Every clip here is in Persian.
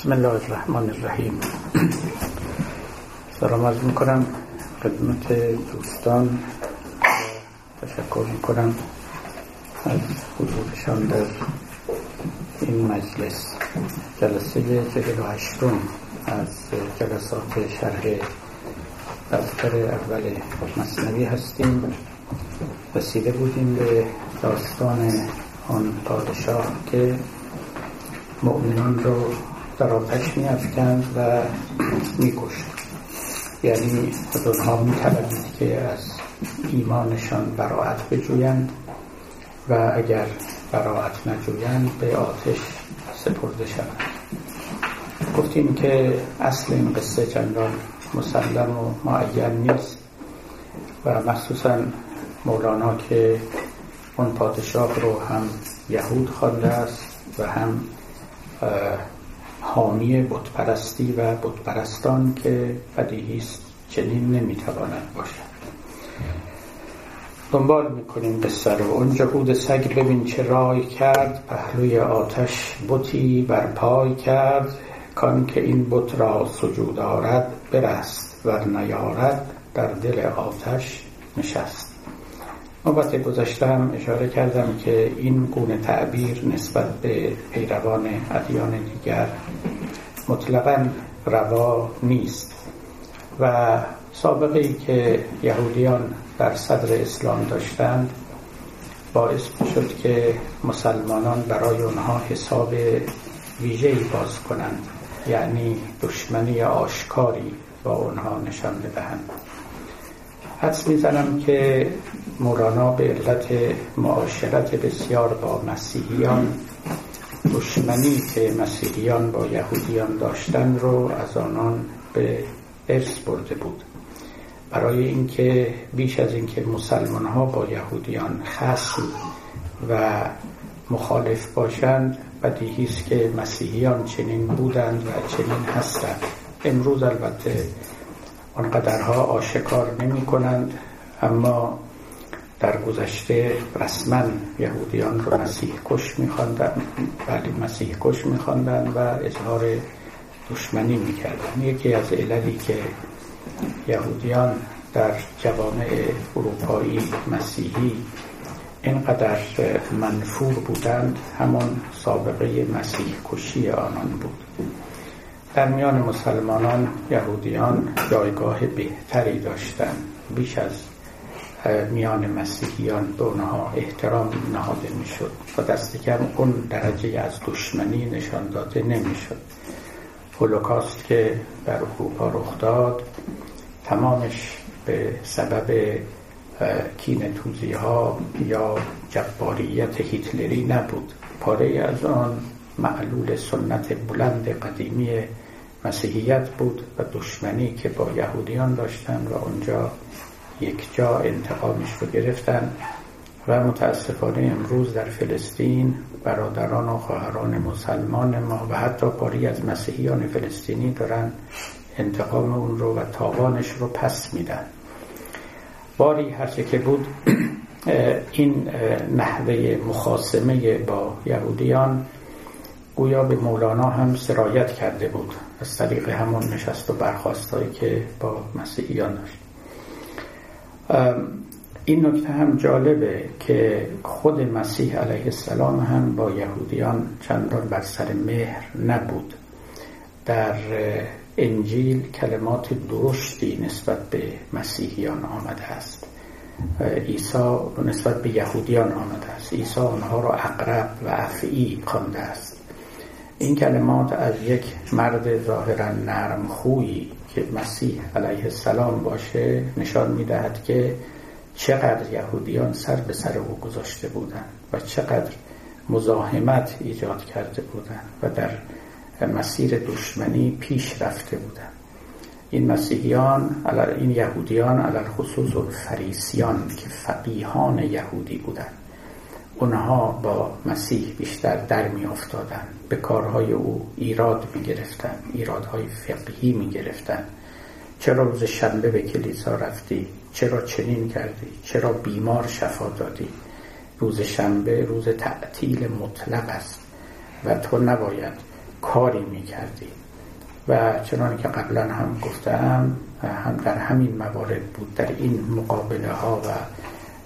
بسم الله الرحمن الرحیم. سلام عرض می‌کنم خدمت دوستان. تشکر می‌کنم از حضورشان در این مجلس. جلسه چهل و هشتم از جلسات شرح دفتر اول مصنوی هستیم. رسیده بودیم به داستان آن پادشاه که مؤمنان رو در آتش می و می یعنی از اونها می که از ایمانشان براعت بجویند و اگر براعت نجویند به آتش سپرده شوند. گفتیم که اصل این قصه چندان مسلم و معین نیست و مخصوصا مولانا که اون پادشاه رو هم یهود خوانده است و هم حامی بتپرستی و بتپرستان که بدیهی است چنین نمی‌تواند باشد. دنبال می‌کنیم قصه رو اونجا بود سگ ببین چه رای کرد. پهلوی آتش بتی بر پای کرد. کان که این بت را سجود آرد برست و نیارد. در دل آتش نشست. نوبت گذاشتم اشاره کردم که این گونه تعبیر نسبت به پیروان ادیان دیگر مطلقا روا نیست و سابقه ای که یهودیان در صدر اسلام داشتند باعث شد که مسلمانان برای آنها حساب ویژه‌ای باز کنند یعنی دشمنی آشکاری با آنها نشان بدهند. حدس می‌زنم که مولانا به علت معاشرت بسیار با مسیحیان دشمنی که مسیحیان با یهودیان داشتن رو از آنان به ارث برده بود. برای اینکه بیش از اینکه مسلمان ها با یهودیان خصم و مخالف باشند بدیهی است که مسیحیان چنین بودند و چنین هستند. امروز البته آنقدرها آشکار نمی کنند اما در گذشته رسما یهودیان رو مسیح کش میخواندن بله مسیح کش میخواندن و اظهار دشمنی می‌کردن. یکی از عللی که یهودیان در جوامع اروپایی مسیحی اینقدر منفور بودند همون سابقه مسیح کشی آنان بود. در میان مسلمانان یهودیان جایگاه بهتری داشتند بیش از میان مسیحیان به اونها احترام نهاده می‌شد و دست کم اون درجه از دشمنی نشان داده نمی‌شد. هولوکاست که در اروپا رخ داد تمامش به سبب کین توزی ها یا جباریت هیتلری نبود. پاره از آن معلول سنت بلند قدیمی مسیحیت بود و دشمنی که با یهودیان داشتن و اونجا یک جا انتقامش رو گرفتن و متاسفانه امروز در فلسطین برادران و خواهران مسلمان ما و حتی پاری از مسیحیان فلسطینی دارن انتقام اون رو و تاوانش رو پس میدن. باری هرچه که بود این نحوه مخاسمه با یهودیان گویا به مولانا هم سرایت کرده بود. از طریق همون نشست و برخواستایی که با مسیحیان داشت. این نکته هم جالبه که خود مسیح علیه السلام هم با یهودیان چندان بر سر مهر نبود. در انجیل کلمات درشتی نسبت به مسیحیان آمده است. عیسی نسبت به یهودیان آمده است. عیسی آنها را اقرب و افعی خوانده است. این کلمات از یک مرد ظاهرا نرم خویی که مسیح علیه السلام باشه نشان می‌دهد که چقدر یهودیان سر به سر او گذاشته بودند و چقدر مزاحمت ایجاد کرده بودند و در مسیر دشمنی پیش رفته بودند. این مسیحیان این یهودیان علال خصوص فریسیان که فقیهان یهودی بودند. اونها با مسیح بیشتر در می افتادن. به کارهای او ایراد می گرفتن ایرادهای فقهی می گرفتن. چرا روز شنبه به کلیسا رفتی؟ چرا چنین کردی؟ چرا بیمار شفا دادی؟ روز شنبه روز تعطیل مطلق است و تو نباید کاری می‌کردیم و چنان که قبلا هم گفتم هم در همین موارد بود در این مقابله ها و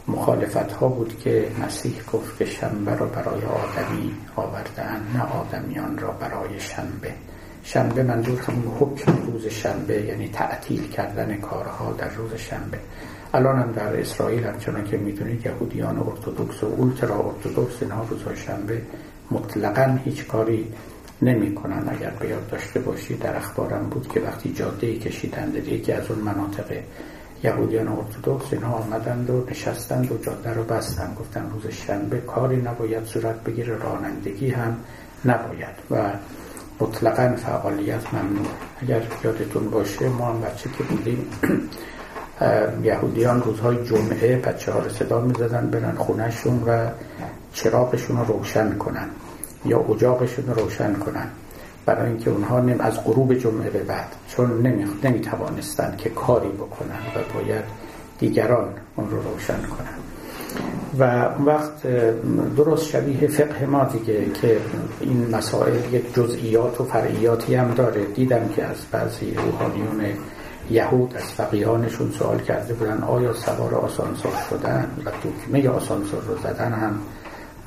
مخالفت ها بود که مسیح گفت که شنبه را برای آدمی آوردن نه آدمیان را برای شنبه. شنبه منظور همون حکم روز شنبه یعنی تعطیل کردن کارها در روز شنبه. الان هم در اسرائیل همچنان که می‌دونید یهودیان ارتودکس و اولترا ارتودکس اینها روز شنبه مطلقا هیچ کاری نمی کنن اگر بیاد داشته باشی در اخبارم بود که وقتی جاده کشیدند یکی از اون مناطق یهودیان ارتودکس اینها آمدند و نشستند و جاده رو بستند. گفتن روز شنبه کاری نباید صورت بگیره رانندگی هم نباید و مطلقا فعالیت ممنوع. اگر یادتون باشه ما هم بچه که بودیم یهودیان روزهای جمعه بچه ها رو صدا می‌زدن برن خونهشون و چراغشون رو روشن کنن یا اجاقشون رو روشن کنن. برای اینکه اونها نم از غروب جمعه به بعد چون نمی, نمی توانستن که کاری بکنن و باید دیگران اون رو روشن کنن. و اون وقت درست شبیه فقه ما دیگه که این مسائل یک جزئیات و فرعیاتی هم داره. دیدم که از بعضی روحانیون یهود از فقیهانشون سوال کرده بودن آیا سوار آسانسور شدن و دکمه آسانسور رو زدن هم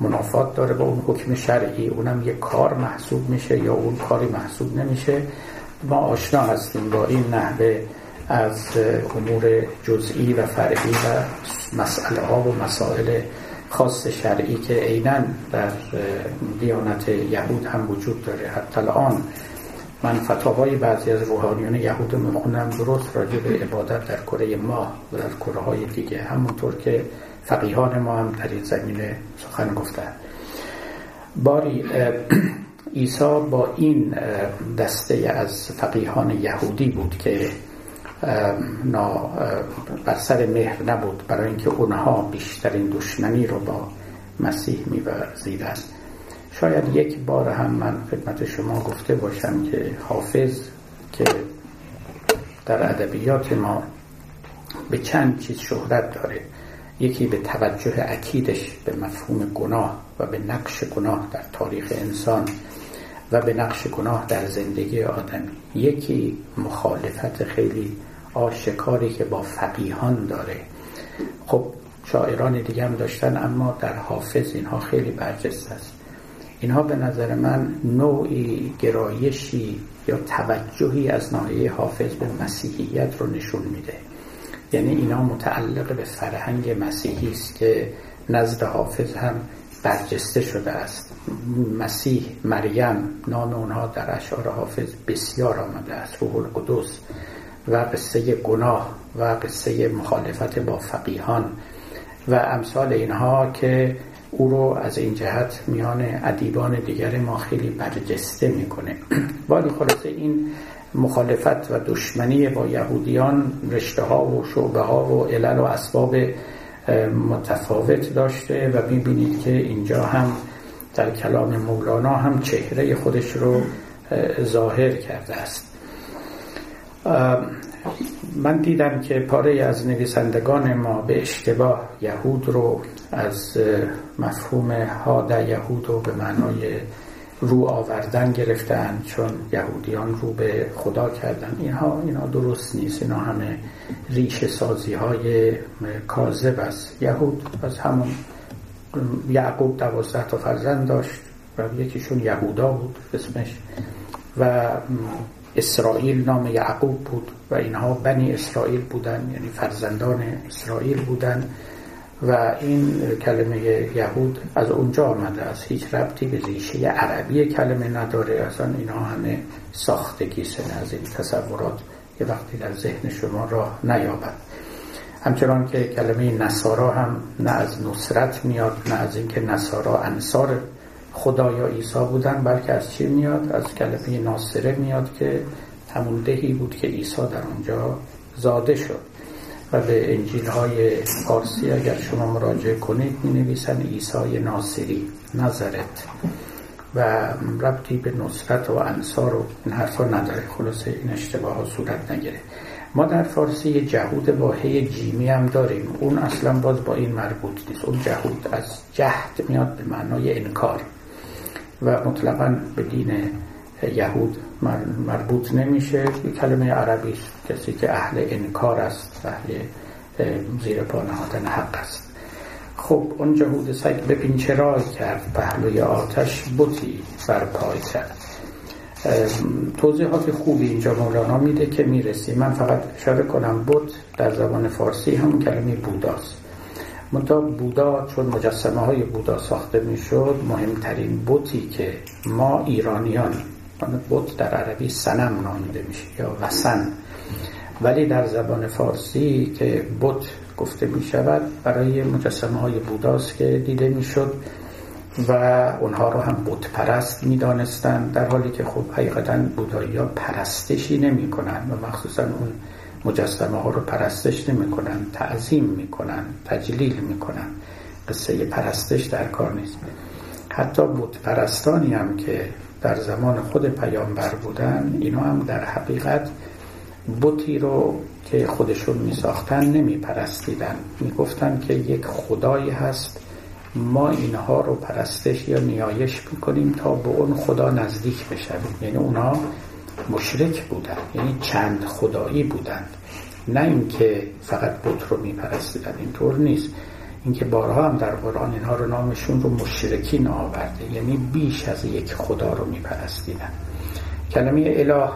منافات داره با اون حکم شرعی. اونم یه کار محسوب میشه یا اون کاری محسوب نمیشه. ما آشنا هستیم با این نحوه از امور جزئی و فرعی و مسئله ها و مسائل خاص شرعی که عینا در دیانت یهود هم وجود داره. حتی الان من فتاوای بعضی از روحانیان یهود می‌خونم. درست راجع به عبادت در کره ماه و در کره های دیگه. همونطور که فقیهان ما هم در این زمینه سخن گفتن. باری عیسی با این دسته از فقیهان یهودی بود که نا بر سر مهر نبود برای اینکه اونها بیشترین دشمنی رو با مسیح میورزیدن شاید یک بار هم من خدمت شما گفته باشم که حافظ که در ادبیات ما به چند چیز شهرت داره. یکی به توجه اکیدش به مفهوم گناه و به نقش گناه در تاریخ انسان و به نقش گناه در زندگی آدمی یکی مخالفت خیلی آشکاری که با فقیهان داره. خب شاعران دیگه هم داشتن اما در حافظ اینها خیلی برجسته است. اینها به نظر من نوعی گرایشی یا توجهی از ناحیه حافظ به مسیحیت رو نشون میده. یعنی اینا متعلق به فرهنگ مسیحی است که نزد حافظ هم برجسته شده است. مسیح مریم نام اونها در اشعار حافظ بسیار آمده است روح القدس و قصه گناه و قصه مخالفت با فقیهان. و امثال اینها که او رو از این جهت میان ادیبان دیگر ما خیلی برجسته می‌کنه. ولی خلاصه این مخالفت و دشمنی با یهودیان رشته ها و شعبه ها و علل و اسباب متفاوت داشته و می‌بینید که اینجا هم در کلام مولانا هم چهره خودش رو ظاهر کرده است. من دیدم که پاره از نویسندگان ما به اشتباه یهود رو از مفهوم هاده یهود رو به معنای رو آوردن گرفتن چون یهودیان رو به خدا کردن. اینها اینا درست نیست. اینا همه ریش سازی های کاذب است یهود. از همون یعقوب دوازده تا فرزند داشت و یکیشون یهودا بود اسمش. و اسرائیل نام یعقوب بود و اینها بنی اسرائیل بودن یعنی فرزندان اسرائیل بودن. و این کلمه یهود از اونجا آمده است. هیچ ربطی به ریشه عربی کلمه نداره. اصلا اینا همه ساختگی سن از این تصورات که وقتی در ذهن شما راه نیابد. همچنان که کلمه نصارا هم نه از نصرت میاد نه از اینکه نصارا انصار خدا یا عیسی بودن بلکه از چی میاد؟ از کلمه ناصره میاد که همون دهی بود که عیسی در اونجا زاده شد. به انجیل های فارسی اگر شما مراجعه کنید می نویسن عیسی ناصری نظرت و ربطی به نصرت و انصار و این حرفا نداره. خلاصه این اشتباه ها صورت نگیره. ما در فارسی جهود هی جیمی هم داریم. اون اصلا باز با این مربوط نیست. اون جهود از جهد میاد به معنای انکار. و مطلقا به دین یهود مربوط نمیشه. کلمه عربی است. کسی که اهل انکار است اهل زیر پا نهادن حق است. خب اون جهود سگ به پینچرای کرد. پهلوی آتش بوتی برپای کرد. توضیحات خوبی اینجا مولانا میده که می‌رسی من فقط اشاره کنم بود در زبان فارسی هم کلمه بوداست منتها بودا چون مجسمه های بودا ساخته می‌شد مهمترین بوتی که ما ایرانیان بوت در عربی سنم نامیده میشه یا وسن ولی در زبان فارسی که بوت گفته می شود برای مجسمه های بوداست که دیده می شد و اونها رو هم بت پرست می دانستن در حالی که خب حقیقتا بودایی ها پرستشی نمی کنن و مخصوصا اون مجسمه ها رو پرستش نمی کنن تعظیم می کنن تجلیل می کنن. قصه پرستش در کار نیست. حتی بت پرستانی هم که در زمان خود پیامبر بودن اینا هم در حقیقت بوتی رو که خودشون می ساختن نمی پرستیدن می گفتن که یک خدایی هست ما اینها رو پرستش یا نیایش می‌کنیم تا به اون خدا نزدیک بشویم. یعنی اونا مشرک بودن یعنی چند خدایی بودند نه اینکه فقط بت رو میپرستیدن اینطور نیست. اینکه بارها هم در قرآن اینها رو نامشون رو مشرکین آورده یعنی بیش از یک خدا رو میپرستیدن. کلمه اله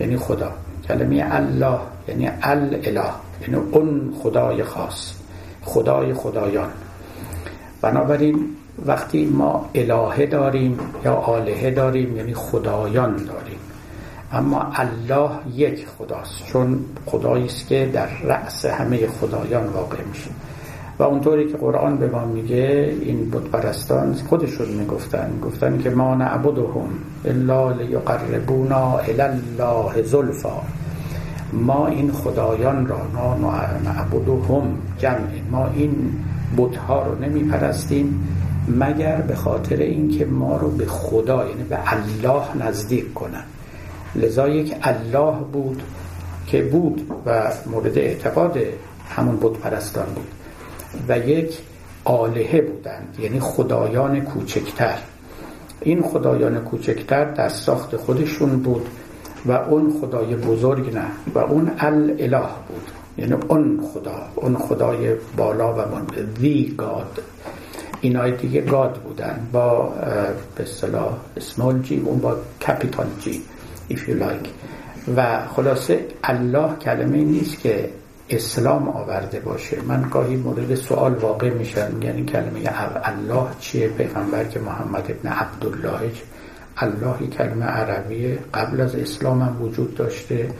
یعنی خدا. کلمه الله یعنی الاله یعنی اون خدای خاص خدای خدایان. بنابراین وقتی ما الهه داریم یا آلهه داریم یعنی خدایان داریم. اما الله یک خداست چون خدایی است که در رأس همه خدایان واقع میشه. و اونطوری که قرآن به ما میگه این پرستان خودشون می‌گفتن. گفتن که ما نعبدهم الا لیقربونا الله زلفا. ما این خدایان را نعبدهم جمع ما این بتها رو نمی پرستیم مگر به خاطر اینکه ما رو به خدا یعنی به الله نزدیک کنن. لذا یک الله بود که بود و مورد اعتقاد همون بود پرستان بود. و یک آلهه بودند یعنی خدایان کوچکتر. این خدایان کوچکتر در ساخت خودشون بود و اون خدای بزرگ نه و اون الاله بود. یعنی اون خدا اون خدای بالا و من وی گاد اینای دیگه گاد بودن. با به اصطلاح اسمال جی اون با کپیتال جی if you like. و خلاصه الله کلمه نیست که اسلام آورده باشه. من گاهی مورد سوال واقع میشن یعنی کلمه الله چیه؟ پیغمبر که محمد ابن عبدالله الله کلمه عربی قبل از اسلام هم وجود داشته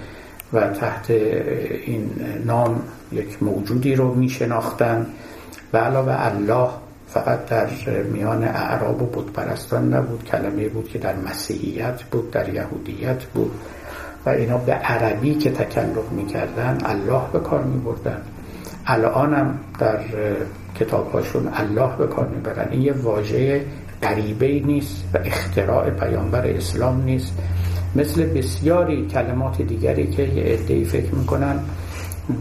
و تحت این نام یک موجودی رو می شناختن و علاوه الله فقط در میان اعراب و بودپرستان نبود. کلمه بود که در مسیحیت بود در یهودیت بود. و اینا به عربی که تکلم می‌کردن الله به کار می بردن الان هم در کتابهاشون الله به کار می‌برن. این یه واژه غریبه نیست و اختراع پیامبر اسلام نیست. مثل بسیاری کلمات دیگری که یه عده‌ای فکر می‌کنن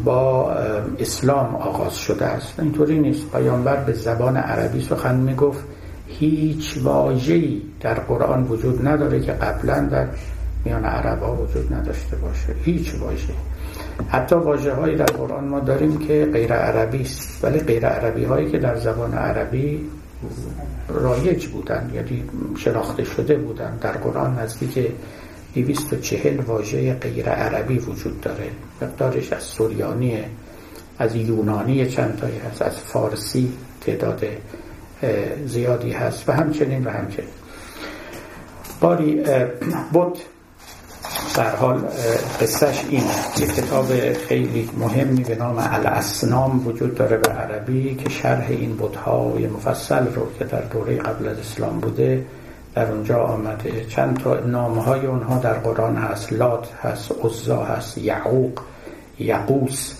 با اسلام آغاز شده است. اینطوری نیست. پیامبر به زبان عربی سخن می‌گفت. هیچ واژه‌ای در قرآن وجود نداره که قبلا در میان عربا وجود نداشته باشه. هیچ واژه. حتی واژه هایی در قرآن ما داریم که غیر عربی است. ولی غیر عربی هایی که در زبان عربی رایج بودن یعنی شناخته شده بودن. در قرآن نزدیک چهل واژه غیر عربی وجود داره. مقدارش از سوریانی از یونانی چند تایی هست از فارسی تعداد زیادی هست و همچنین و همچنین. باری بود در حال قصهش این یک کتاب خیلی مهمی به نام الاسنام وجود داره به عربی که شرح این بودهای مفصل رو که در دوره قبل از اسلام بوده در اونجا آمده. چند تا نامه های اونها در قرآن هست. لات هست عزا هست یعوق یقوس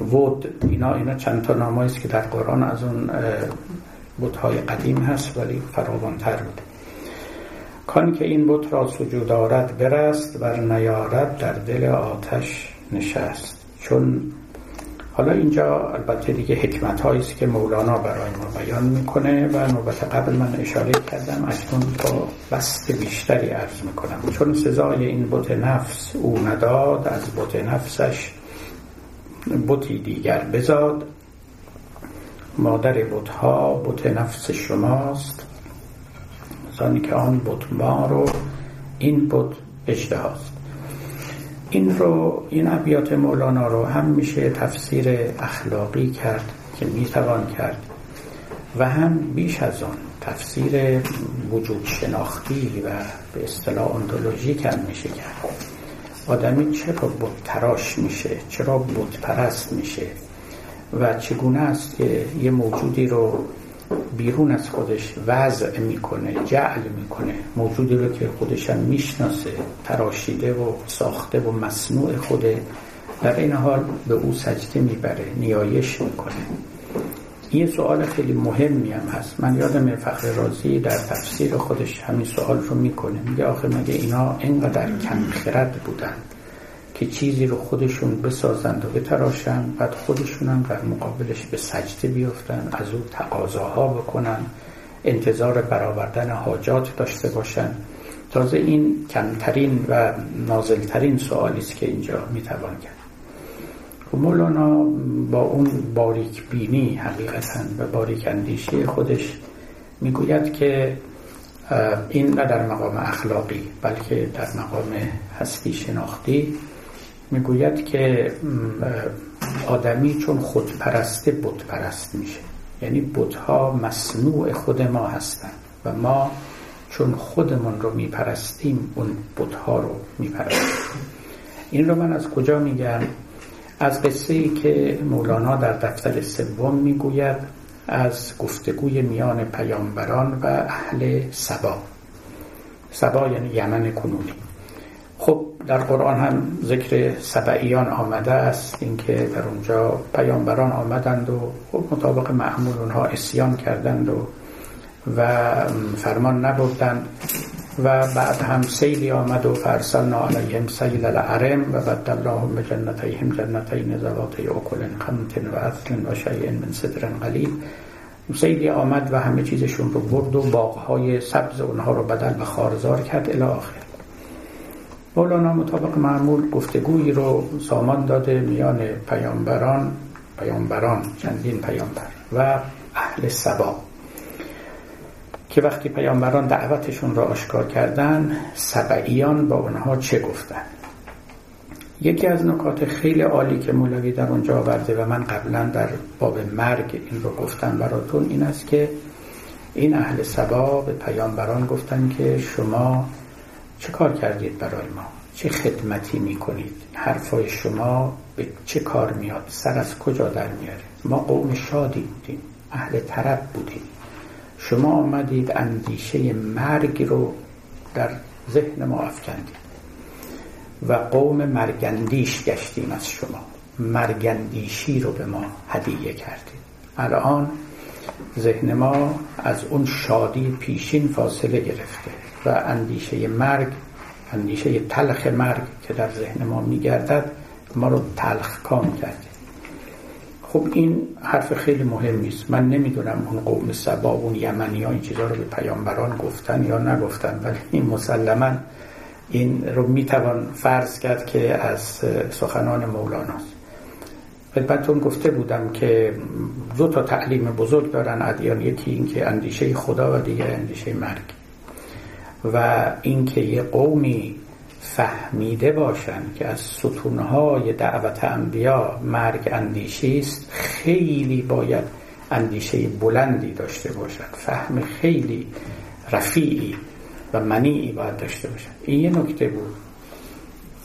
ود. اینا اینا چند تا نامه است که در قرآن از اون بودهای قدیم هست ولی فراوانتر بوده. کان که این بت را سجود آرد برست و نیارد در دل آتش نشست. چون حالا اینجا البته دیگه حکمت است که مولانا برای ما بیان می‌کنه و نوبت قبل من اشاره کردم اکنون با بست بیشتری عرض می‌کنم. چون سزای این بوت نفس او نداد از بوت نفسش بوتی دیگر بزاد. مادر بتها بوت نفس شماست. زانی که آن بت ما رو این بت اجتهاست این رو این ابیات مولانا رو هم میشه تفسیر اخلاقی کرد که می‌توان کرد و هم بیش از آن تفسیر وجود شناختی و به اصطلاح اندولوژیک هم میشه کرد. آدمی چرا بود تراش میشه؟ چرا بود پرست میشه؟ و چگونه است که یه موجودی رو بیرون از خودش وضع می‌کنه جعل می‌کنه. موجودی رو که خودش هم می‌شناسه تراشیده و ساخته و مصنوع خوده در این حال به او سجده می‌بره نیایش می‌کنه. این سوال خیلی مهمی هم هست. من یادم فخر رازی در تفسیر خودش همین سوال رو می‌کنه. میگه آخه مگه اینا اینقدر کم خرد بودن؟ که چیزی رو خودشون بسازند و بتراشند بعد خودشون هم در مقابلش به سجده بیفتن از او تقاضاها بکنن انتظار برآوردن حاجات داشته باشن تازه این کمترین و نازلترین سوالی است که اینجا می‌توان کرد. و خب مولانا با اون باریک بینی حقیقتا و باریک اندیشی خودش می‌گوید که این نه در مقام اخلاقی بلکه در مقام هستی شناختی می‌گوید که آدمی چون خود پرسته بت پرست میشه. یعنی بتها مصنوع خود ما هستند و ما چون خودمون رو میپرستیم اون بتها رو میپرستیم. این رو من از کجا میگم؟ از قصه ای که مولانا در دفتر سوم می‌گوید از گفتگوی میان پیامبران و اهل سبا. سبا یعنی یمن کنونی. خب در قرآن هم ذکر سبعیان آمده است اینکه در اونجا پیامبران آمدند و خب مطابق معمول اونها اسیان کردند و و فرمان نبردند و بعد هم سیلی آمد و فرسلنا علیهم سیل العرم و بدلناهم به جنتیهم جنتین ذوات اکل خمت و اصل و شیء من صدر قلیل سیلی آمد و همه چیزشون رو برد و باغهای سبز اونها رو بدل و خارزار کرد الی آخر. مولانا مطابق معمول گفتگویی رو سامان داده میان پیامبران پیامبران چندین پیامبر و اهل سبا. که وقتی پیامبران دعوتشون را آشکار کردن سبعیان با اونها چه گفتن؟ یکی از نکات خیلی عالی که مولوی در اونجا آورده و من قبلا در باب مرگ این رو گفتم براتون این است که این اهل سبا به پیامبران گفتن که شما چه کار کردید برای ما؟ چه خدمتی می‌کنید؟ حرفای شما به چه کار میاد؟ سر از کجا در میاره ما قوم شادی بودیم اهل طرب بودیم. شما آمدید اندیشه مرگ رو در ذهن ما افکندید. و قوم مرگندیش گشتیم از شما. مرگندیشی رو به ما هدیه کردید. الان ذهن ما از اون شادی پیشین فاصله گرفته. و اندیشه مرگ اندیشه تلخ مرگ که در ذهن ما میگردد ما رو تلخ کام کرده خب این حرف خیلی مهم است. من نمی‌دونم اون قوم سبا اون یمنی ها این چیزها رو به پیامبران گفتن یا نگفتن ولی این مسلما این رو می‌توان فرض کرد که از سخنان مولاناست. خدمتتون گفته بودم که دو تا تعلیم بزرگ دارن ادیان یکی این که اندیشه خدا و دیگر اندیشه مرگ. و اینکه یه قومی فهمیده باشند که از ستونهای دعوت انبیا مرگ اندیشی است خیلی باید اندیشه بلندی داشته باشند فهم خیلی رفیعی و منیعی باید داشته باشند این یه نکته بود.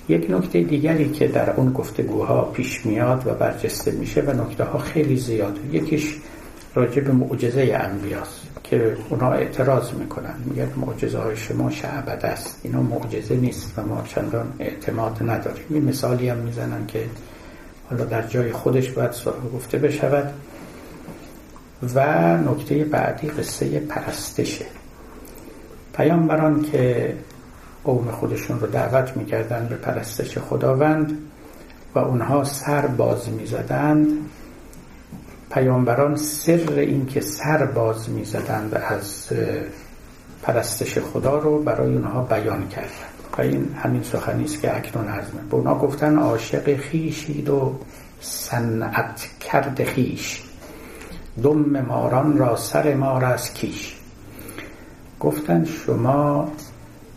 یک نکته دیگری که در اون گفتگوها پیش میاد و برجسته میشه و نکته ها خیلی زیاد. یکیش راجع به معجزه انبیاست. که اونا اعتراض می‌کنن. میگن معجزه های شما شعبد است. اینا معجزه نیست و ما چندان اعتماد نداریم. این مثالی هم می‌زنن که حالا در جای خودش باید گفته بشود. و نکته بعدی قصه پرستشه. پیامبران که قوم خودشون رو دعوت می‌کردن به پرستش خداوند و اونها سر باز می‌زدند پیامبران سر این که سر باز می‌زدند از پرستش خدا رو برای اونها بیان کردند. و این همین سخنی است که اکنون عرض به اونها گفتن عاشق خیشید و صنعت کرد خیش. دم ماران را سر مار از کیش. گفتن شما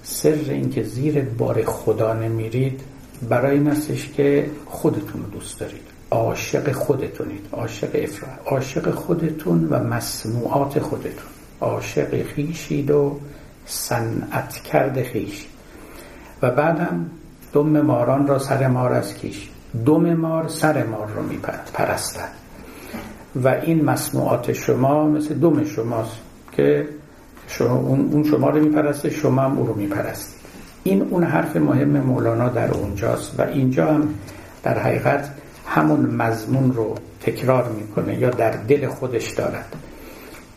سر اینکه زیر بار خدا نمیرید برای این که خودتون رو دوست دارید. عاشق خودتونید. عاشق افراد. عاشق خودتون و مسموعات خودتون. عاشق خیشید و صنعت کرد خیش. و بعدم دم ماران را سر مار از کیش. دم مار سر مار رو میپرستن و این مسموعات شما مثل دم شماست که شما اون شما رو میپرسته شما هم او رو میپرستید این اون حرف مهم مولانا در اونجاست. و اینجا هم در حقیقت همون مضمون رو تکرار می‌کنه یا در دل خودش دارد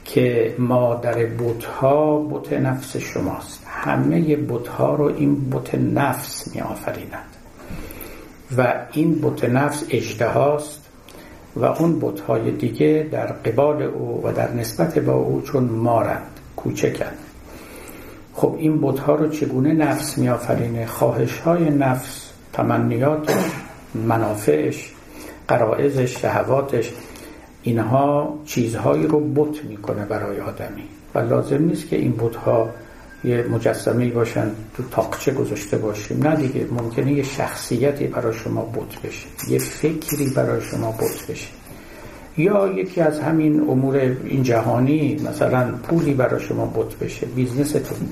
که مادر بوتها بوت نفس شماست. همه بوتها رو این بوت نفس می آفریند و این بوت نفس اجدهاست و اون بوتهای دیگه در قبال او و در نسبت با او چون مارند کوچکند خب این بوتها رو چگونه نفس می آفرینه خواهش های نفس تمنیات منافعش قرائزش شهواتش اینها چیزهایی رو بت می‌کنه برای آدمی. و لازم نیست که این بتها یه مجسمه باشن تو تاقچه گذاشته باشیم. نه دیگه ممکنه یه شخصیتی برای شما بت بشه. یه فکری برای شما بت بشه. یا یکی از همین امور این جهانی مثلا پولی برای شما بت بشه بیزنستون.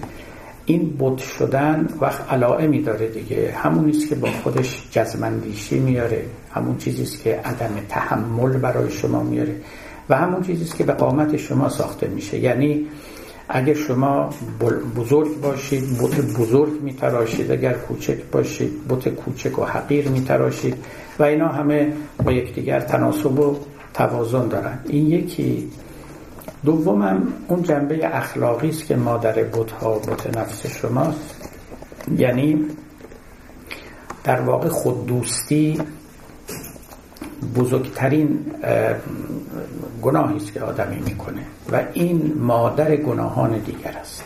این بت شدن وقت علائمی داره دیگه. همون است که با خودش جزمندیشی میاره. همون چیزیست که عدم تحمل برای شما میاره و همون چیزیست که به قامت شما ساخته میشه. یعنی اگر شما بزرگ باشید بت بزرگ میتراشید اگر کوچک باشید بت کوچک و حقیر میتراشید و اینا همه با یکدیگر تناسب و توازن دارن. این یکی. دومم اون جنبه اخلاقی است که مادر بودها بت نفس شماست. یعنی در واقع خوددوستی بزرگترین گناهی است که آدمی می‌کنه. و این مادر گناهان دیگر است.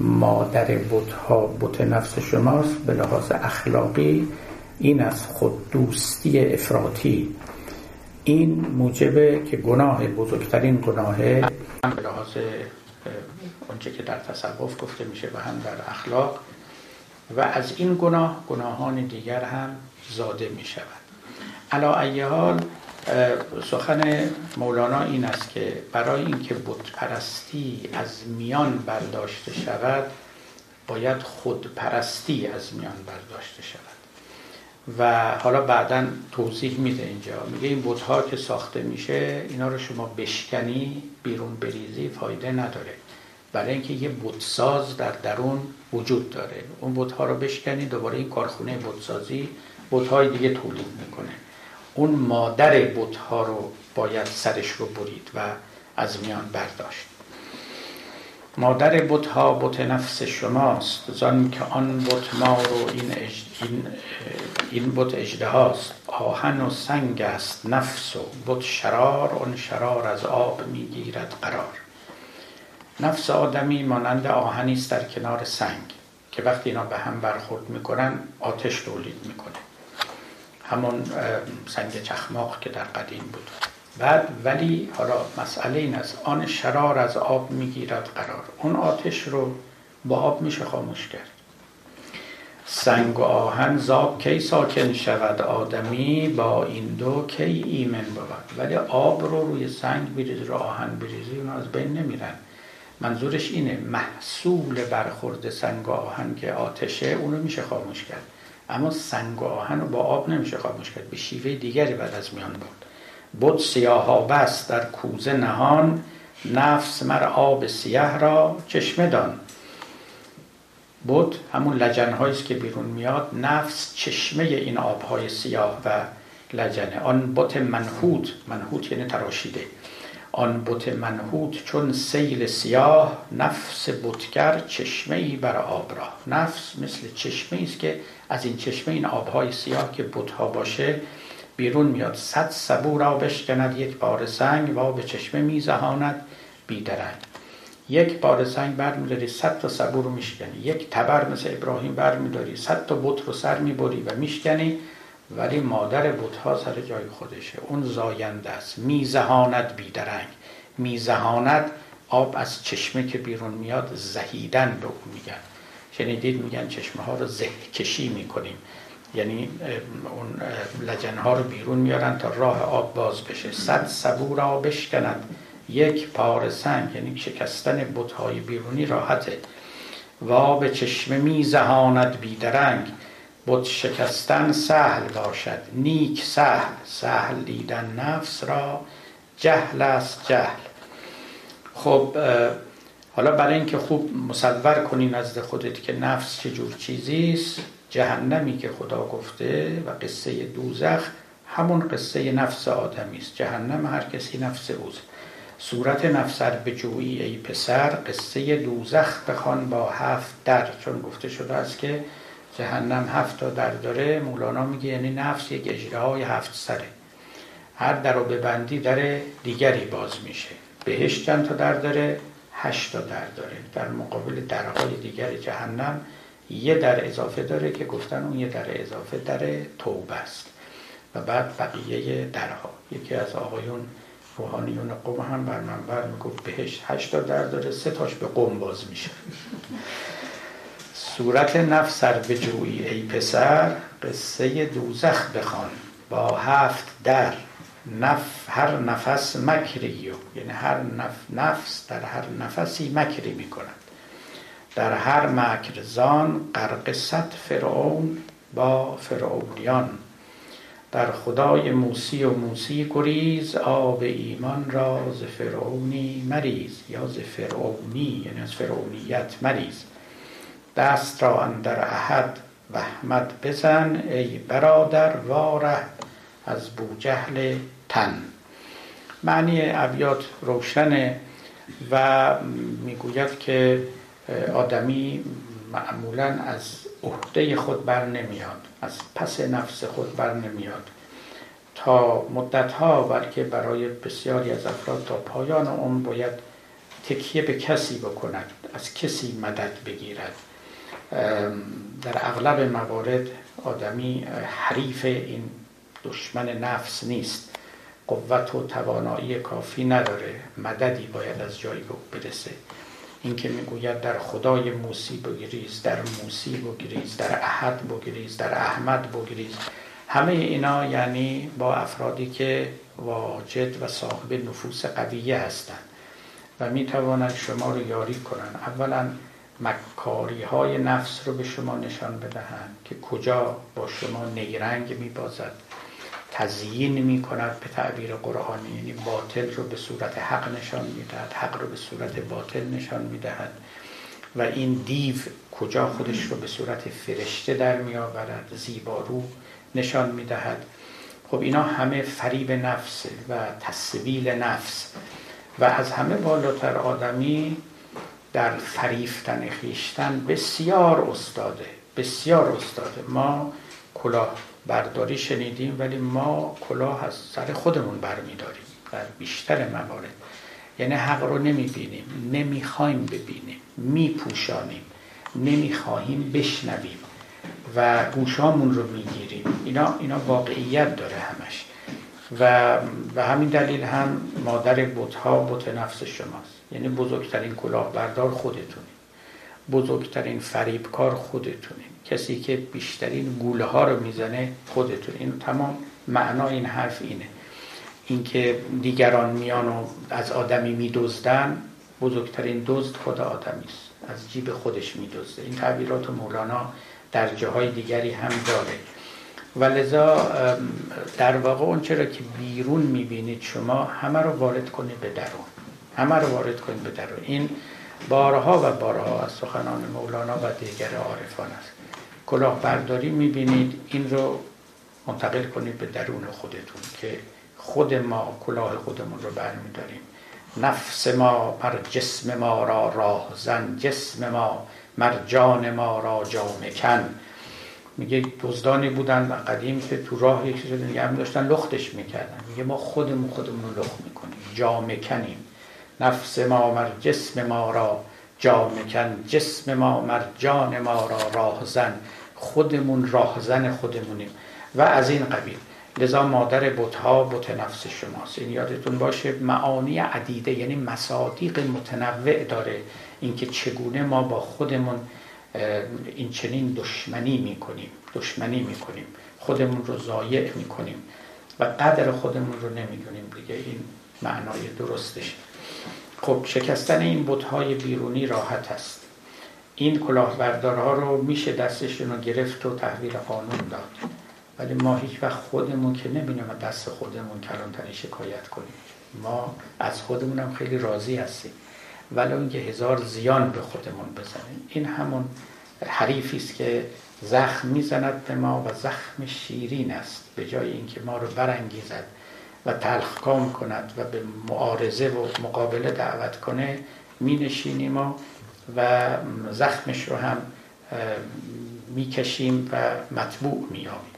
مادر بودها بت نفس شماست به لحاظ اخلاقی این از خوددوستی افراطی. این موجبه که گناه بزرگترین گناه هم به لحاظ آنچه که در تصوف گفته میشه و هم در اخلاق. و از این گناه گناهان دیگر هم زاده می شود علا ای حال سخن مولانا این است که برای اینکه بت پرستی از میان برداشته شود باید خود پرستی از میان برداشته شود. و حالا بعدا توضیح میده اینجا. میگه این بتها که ساخته میشه اینا رو شما بشکنی بیرون بریزی فایده نداره. برای اینکه یه بتساز در درون وجود داره. اون بتها رو بشکنی دوباره این کارخونه بتسازی بتهای دیگه تولید می‌کنه. اون مادر بتها رو باید سرش رو برید و از میان برداشت. مادر بت ها بت نفس شماست زان که آن بت ما رو این, این, این بت اجده هاست. آهن و سنگ است نفس و بت شرار اون شرار از آب می‌گیرد قرار. نفس آدمی مانند آهنی است در کنار سنگ که وقتی اینا به هم برخورد می‌کنن آتش تولید می‌کنه. همون سنگ چخماق که در قدیم بود. بعد ولی حالا مسئله این است آن شرار از آب می‌گیرد قرار. اون آتش رو با آب میشه خاموش کرد. سنگ و آهن زاب کی ساکن شود آدمی؟ با این دو کی ایمن بود؟ ولی آب رو روی سنگ بریزی رو آهن بریزی اون از بین نمیرن. منظورش اینه محصول برخورد سنگ و آهن که آتشه اونو میشه خاموش کرد. اما سنگ و آهن رو با آب نمیشه خاموش کرد. به شیوه دیگری بعد از میان بود بود سیاها بست در کوزه نهان. نفس مر آب سیاه را چشمه دان. بود همون لجنهایی است که بیرون میاد. نفس چشمه این آبهای سیاه و لجنه. آن بت منحوت. منحوت یعنی تراشیده. آن بت منحوت چون سیل سیاه نفس بتگر چشمه ای بر آب را. نفس مثل چشمه است که از این چشمه این آبهای سیاه که بتها باشه بیرون میاد. صد سبو را بشکند یک بار سنگ و به چشمه میزهاند بیدرنگ یک بار سنگ برمیداری صد تا سبو رو میشکنی. یک تبر مثل ابراهیم برمیداری صد تا بت رو سر می‌بری و میشکنی. ولی مادر بتها سر جای خودشه. اون زاینده است. میزهاند بیدرنگ. میزهاند آب از چشمه که بیرون میاد زهیدن به اون میگن. شنیدید؟ میگن چشمه ها رو زه کشی می‌کنیم. یعنی اون لجن ها رو بیرون میارن تا راه آب باز بشه. صد سبو را بشکند. یک پار سنگ یعنی شکستن بتهای بیرونی راحته. و به چشمه میزهاند بیدرنگ. بت شکستن سهل باشد. نیک سهل سهل دیدن نفس را جهل است جهل. خب حالا برای اینکه خوب مصور کنی نزد خودت که نفس چه جور چیزی است جهنمی که خدا گفته و قصه دوزخ همون قصه نفس آدمی است. جهنم هر کسی نفس اوست. صورت نفسر به جویی ای پسر قصه دوزخ بخوان با هفت در. چون گفته شده است که جهنم هفت تا در داره. مولانا میگه یعنی نفس یک اجراهای هفت سره. هر در رو ببندی در دیگری باز میشه. بهش چند تا در داره؟ هشت تا در داره. در مقابل درهای دیگر جهنم یه در اضافه داره که گفتن اون یه در اضافه در توبه است. و بعد بقیه درها. یکی از آقایون روحانیون قوم هم بر منبر می‌گفت بهش هشتا در داره سه تاش به قوم باز میشه. صورت به جویی ای پسر قصه دوزخ بخوان. با هفت در نف هر نفس مکری یعنی هر نف نفس در هر نفسی مکری می‌کند. در هر مکر زان غرق فرعون با فرعونیان. در خدای موسی و موسی گریز آب ایمان را ز فرعونی مریز یا ز فرعونی یعنی از فرعونیت مریز. دست را اندر احد وحمد بزن ای برادر واره از بوجهل تن. معنی ابیات روشنه و می‌گوید که آدمی معمولا از عهده خود بر نمیاد از پس نفس خود بر نمیاد. تا مدت ها بلکه برای بسیاری از افراد تا پایان عمر باید تکیه به کسی بکند از کسی مدد بگیرد. در اغلب موارد آدمی حریف این دشمن نفس نیست. قوت و توانایی کافی نداره. مددی باید از جایی به برسه. اینکه می‌گوید در خدای موسی بگریز در موسی بگریز در احد بگریز در احمد بگریز. همه اینا یعنی با افرادی که واجد و صاحب نفوس قویه هستند. و می توانند شما رو یاری کنند. اولا مکاری های نفس رو به شما نشان بدهند که کجا با شما نیرنگ می بازد تزیین می کند به تعبیر قرآنی یعنی باطل رو به صورت حق نشان می دهد حق رو به صورت باطل نشان می دهد و این دیو کجا خودش رو به صورت فرشته در می آورد زیبارو نشان می دهد خب اینا همه فریب نفس و تصویل نفس. و از همه بالاتر آدمی در فریفتن خیشتن بسیار استاده بسیار استاده. ما کلاه برداری شنیدیم ولی ما کلاه از سر خودمون برمیداریم در بیشتر موارد. یعنی حق رو نمی‌بینیم نمی‌خوایم ببینیم میپوشانیم نمی‌خواهیم بشنویم و گوشامون رو می‌گیریم. اینا, اینا واقعیت داره همش. و به همین دلیل هم مادر بتها بت نفس شماست. یعنی بزرگترین کلاهبردار خودتونی بزرگترین فریبکار خودتونی کسی که بیشترین گوله ها رو می‌زنه خودتون این تمام معنا این حرف اینه. اینکه دیگران میان و از آدمی میدزدن بزرگترین دزد خود آدمی است. از جیب خودش میدزده. این تعبیرات مولانا در جاهای دیگری هم داره. و لذا در واقع اون چرا که بیرون می‌بینید شما همه رو وارد کنید به درون. همه رو وارد کنید به درون این بارها و بارها از سخنان مولانا و دیگر عارفان است. کلاهبرداری می‌بینید این رو منتقل کنید به درون خودتون که خود ما کلاه خودمون رو برمیداریم. نفس ما مر جسم ما را راه زن جسم ما مر جان ما را جامه کن میگه دزدانی بودن قدیم که تو راه یکی شده نگه داشتن لختش می‌کردن. میگه ما خودمون خودمون رو لخت می‌کنیم. جامه کنیم نفس ما مر جسم ما را جامه کن جسم ما مر جان ما را راهزن خودمون راهزن خودمونیم. و از این قبیل لذا مادر بتها بت نفس شماست. این یادتون باشه معانی عدیده یعنی مصادیق متنوع داره اینکه چگونه ما با خودمون این چنین دشمنی می‌کنیم دشمنی می‌کنیم. خودمون رو ضایع می‌کنیم و قدر خودمون رو نمی‌دونیم. دیگه این معنای درستش. خب شکستن این بتهای بیرونی راحت است. این کلاهبردارها رو میشه دستشون رو گرفت و تحویل قانون داد. ولی ما هیچ وقت خودمون که نمی‌دونم دست خودمون کلانتری شکایت کنیم. ما از خودمون هم خیلی راضی هستیم. ولی اینکه هزار زیان به خودمون بزنیم. این همون حریفی است که زخم می‌زند به ما و زخم شیرین است. به جای اینکه ما رو برانگیزد. و تلخکام کند و به معارضه و مقابله دعوت کنه می نشینیم و, و زخمش رو هم می‌کشیم و مطبوع میابیم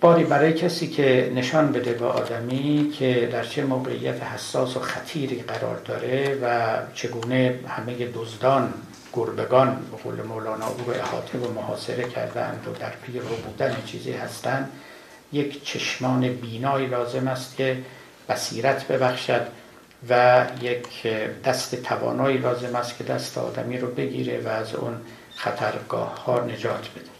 باری برای کسی که نشان بده به آدمی که در چه موقعیت حساس و خطیری قرار داره و چگونه همه دزدان گربگان به قول مولانا او رو احاطه و محاصره کردند و در پی رو بودن چیزی هستند یک چشمان بینایی لازم است که بصیرت ببخشد و یک دست توانایی لازم است که دست آدمی رو بگیره و از اون خطرگاه ها نجات بده.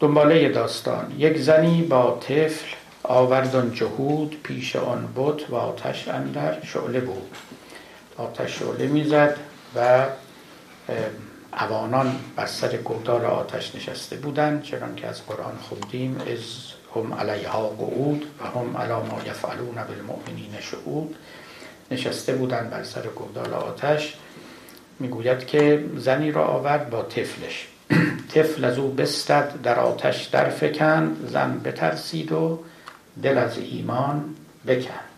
دنباله داستان. یک زنی با طفل آوردن جهود پیش آن بود و آتش اندر شعله بود. آتش شعله می‌زد و اوانان بر سر گودال آتش نشسته بودند چنان که از قرآن خوندیم از هم علیها قعود و هم علی ما یفعلون بالمؤمنین شهود نشسته بودند بر سر گودال آتش. می‌گوید که زنی را آورد با طفلش. طفل از او بستد در آتش در فکند زن بترسید و دل از ایمان بکند.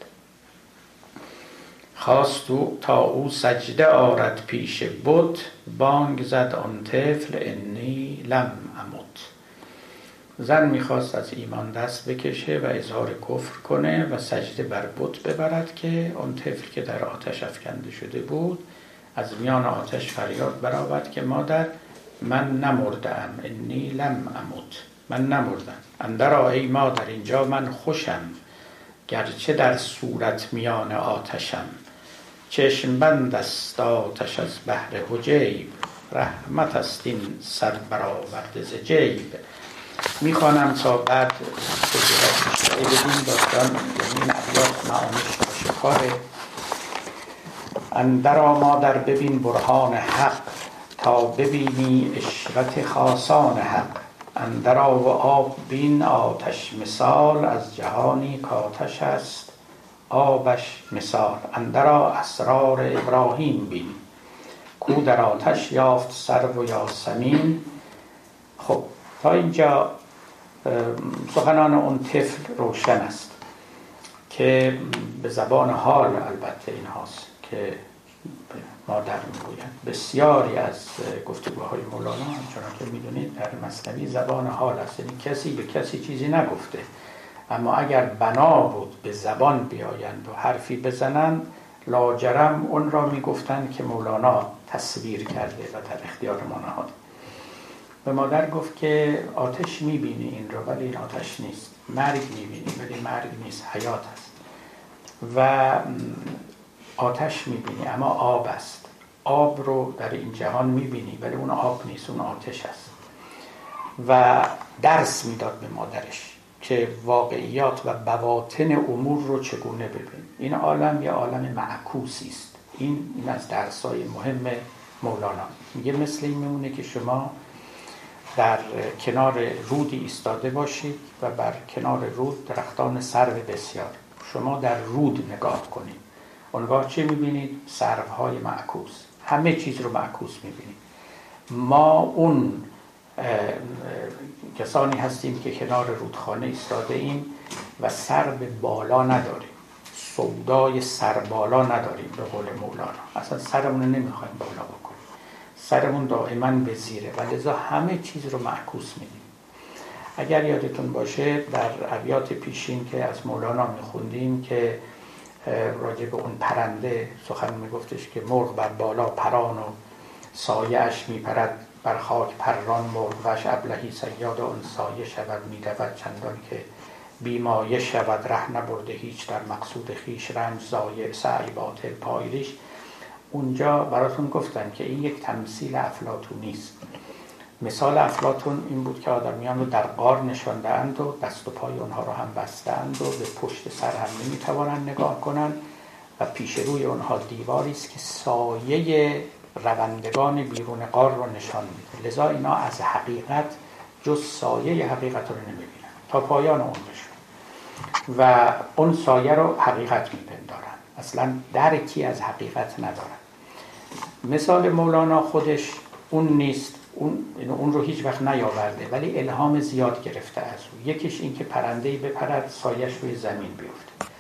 خواست او تا او سجده آرد پیش بود بانگ زد آن طفل انی لم زن می‌خواست از ایمان دست بکشه و اظهار کفر کنه و سجده بر بود ببرد که آن طفل که در آتش افکنده شده بود از میان آتش فریاد برآورد که مادر من نمردم انی لم اموت من نمردم. اندرا ای مادر اینجا من خوشم گرچه در صورت میان آتشم. چشم بند است آتش از بحر حجیب رحمت است این سر برآورده ز جیب. می‌خوانم تا بعد بدین داستان یعنی این ابیات معانیش آشکاره اندر ببین برهان حق تا ببینی اشرت خاصان حق. اندرا و آب بین آتش مثال از جهانی کاتش است آبش مثال. اندرا اسرار ابراهیم بین. کو در آتش یافت سر و یاسمین. خب اینجا سخنان اون طفل روشن است که به زبان حال البته این هاست که مادر می‌گویند بسیاری از گفتگوهای مولانا چون که می‌دونید در مصنوی زبان حال است. یعنی کسی به کسی چیزی نگفته. اما اگر بنا بود به زبان بیایند و حرفی بزنند لاجرم اون را می‌گفتند که مولانا تصویر کرده و در اختیار ما نهاد. به مادر گفت که آتش می‌بینی این را ولی این آتش نیست. مرگ می‌بینی ولی مرگ نیست. حیات است و آتش می‌بینی اما آب است. آب رو در این جهان می‌بینی ولی اون آب نیست اون آتش است. و درس می‌داد به مادرش که واقعیات و بواطن امور رو چگونه ببین. این عالم یه عالم معکوسی است. این این از درسای مهم مولانا. میگه مثل این میمونه که شما در کنار رودی ایستاده باشید و بر کنار رود درختان سرو بسیار. شما در رود نگاه کنید. اونگاه چه می‌بینید؟ سروهای معکوس. همه چیز رو معکوس می‌بینید. ما اون کسانی هستیم که کنار رودخانه ایستاده ایم و سر به بالا نداریم. سودای سربالا نداریم به قول مولانا. اصلا سرمون نمی‌خوایم بالا بکنیم. سرمون دائما به زیره. و لذا همه چیز رو معکوس میدیم. اگر یادتون باشه در ابیات پیشین که از مولانا میخوندیم که راجع به اون پرنده سخن میگفتش که مرغ بر بالا پران و سایش میپرد بر خاک پران مرغ وش ابلهی سیاد اون سایه شود میدود چندان که بیمایه شود ره نبرده هیچ در مقصود خیش رنج زایع سعی باطل پایریش اونجا براتون گفتن که این یک تمثیل افلاتونی است مثال افلاتون این بود که آدمیان رو در قار نشاندهاند و دست و پای اونها رو هم بستند و به پشت سر هم نمی‌توانند نگاه کنند و پیش روی اونها دیواری است که سایه روندگان بیرون قار رو نشان میده. لذا اینا از حقیقت جز سایه حقیقت رو نمی‌بینن تا پایان عمرشون و اون سایه رو حقیقت میپندارن اصلا درکی از حقیقت ندارن مثال مولانا خودش اون نیست اون, اون رو هیچ وقت نیاورده ولی الهام زیاد گرفته از او. یکیش این که پرنده بپرد سایش روی زمین بیفته.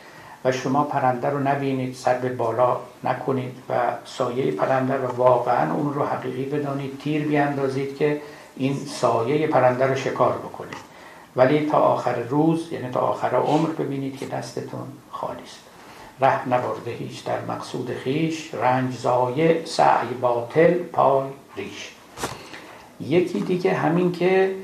و شما پرنده رو نبینید سر به بالا نکنید و سایه پرنده رو واقعا اون رو حقیقی بدانید تیر بیاندازید که این سایه پرنده رو شکار بکنید. ولی تا آخر روز یعنی تا آخر عمر ببینید که دستتون خالی است. ره نبرده هیچ در مقصود خیش رنج زایه سعی باطل پای ریش. یکی دیگه همین که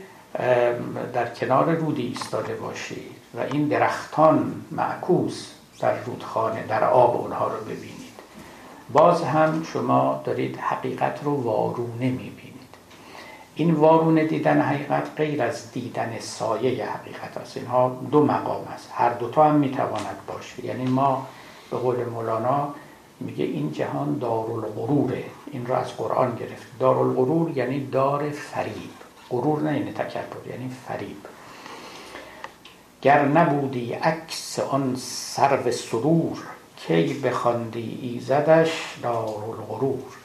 در کنار رودی ایستاده باشید و این درختان معکوس در رودخانه در آب اونها رو ببینید. باز هم شما دارید حقیقت رو وارونه می‌بینید. این وارونه دیدن حقیقت غیر از دیدن سایه حقیقت است. اینها دو مقام است. هر دوتا هم می‌تواند باشه. یعنی ما به قول مولانا میگه این جهان دارالغروره این را از قرآن گرفت. دارالغرور یعنی دار فریب. غرور نه یعنی تکبر یعنی فریب. گر نبودی عکس آن سرو سرور کی بخواندی ایزدش دارالغرور؟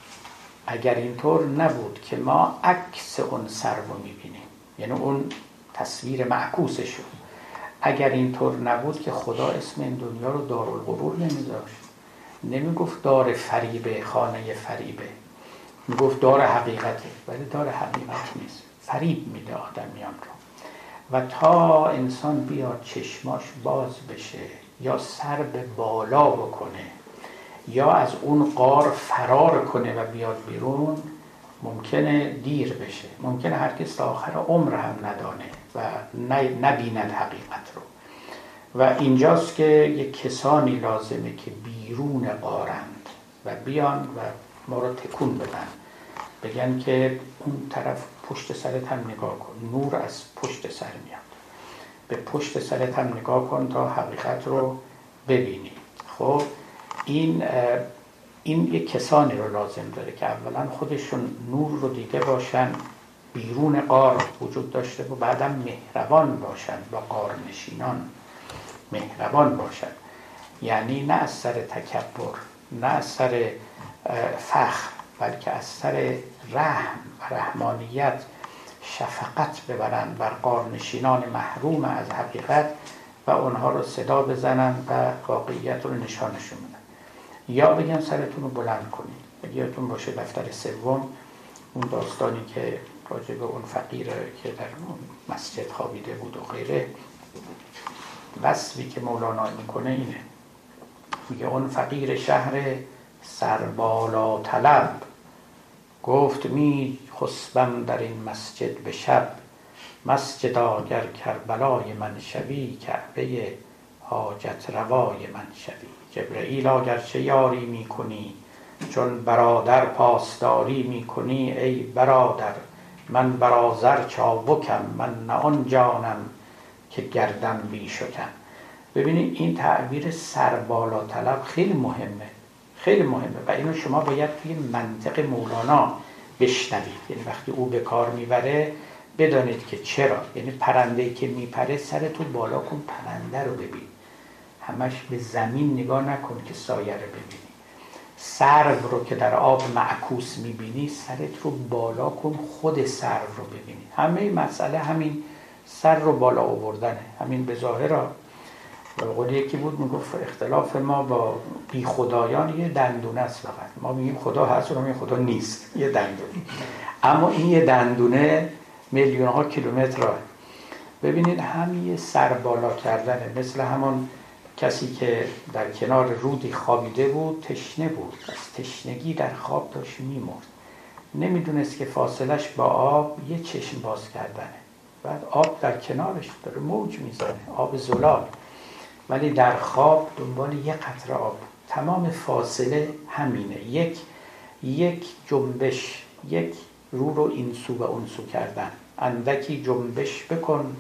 اگر اینطور نبود که ما عکس اون سر رو می‌بینیم یعنی اون تصویر معکوسش رو. اگر اینطور نبود که خدا اسم این دنیا رو دارالغرور نمیذاشت. نمی‌گفت دار فریبه خانه فریبه. می‌گفت دار حقیقته ولی دار حقیقت نیست. فریب میده آدمیان رو. و تا انسان بیاد چشماش باز بشه یا سر به بالا بکنه یا از اون قار فرار کنه و بیاد بیرون ممکنه دیر بشه. ممکنه هر کس تا آخر عمر هم ندانه و نبیند حقیقت رو. و اینجاست که یک کسانی لازمه که بیرون قارند و بیان و ما رو تکون بدن. بگن که اون طرف پشت سرت هم نگاه کن. نور از پشت سر میاد. به پشت سرت هم نگاه کن تا حقیقت رو ببینی. خب؟ این این یک کسانی رو لازم داره که اولا خودشون نور رو دیده باشن بیرون قار وجود داشته و بعدم مهربان باشن با قار نشینان مهربان باشن. یعنی نه از سر تکبر نه از سر فخر بلکه از سر رحم و رحمانیت شفقت ببرن بر قارنشینان محروم از حقیقت و اونها رو صدا بزنن و واقعیت رو نشانشون بدن. یا بگن سرتون رو بلند کنید. یادتون باشه دفتر سوم اون داستانی که راجع به اون فقیر که در مسجد خوابیده بود و غیره وصفی که مولانا می‌کنه اینه. میگه اون فقیر شهر سربالا طلب گفت می خسبم در این مسجد به شب. مسجد آگر کربلای من شوی کعبه حاجت روای من شوی جبرئیل چه یاری می‌کنی چون برادر پاسداری می‌کنی ای برادر من برازر چابکم من نه آن جانم که گردم بیشکم ببینید این تعبیر سربالا طلب خیلی مهمه خیلی مهمه و اینو شما باید توی منطق مولانا بشنوید. یعنی وقتی او به کار می‌بره بدانید که چرا. یعنی پرنده که میپره سر تو بالا کن پرنده رو ببین. همش به زمین نگاه نکن که سایه رو ببینی. سرو رو که در آب معکوس می‌بینی سرت رو بالا کن خود سرو رو ببینی. همه مسئله همین سر رو بالا آوردنه. همین به ظاهر و قول یکی بود می‌گفت اختلاف ما با بی خدایان یه دندونه است فقط. ما میگیم خدا هست و خدا نیست. یه دندونه. اما این یه دندونه میلیون ها کیلومتر ببینید همین سر بالا کردنه. مثل همون کسی که در کنار رودی خوابیده بود تشنه بود. از تشنگی در خواب داشت میمرد. نمی‌دونست که فاصلش با آب یه چشم باز کردنه. بعد آب در کنارش داره موج می‌زنه آب زلال. ولی در خواب دنبال یه قطره آب تمام فاصله همینه. یک یک جنبش یک رو رو این سو و اون سو کردن. اندکی جنبش بکن.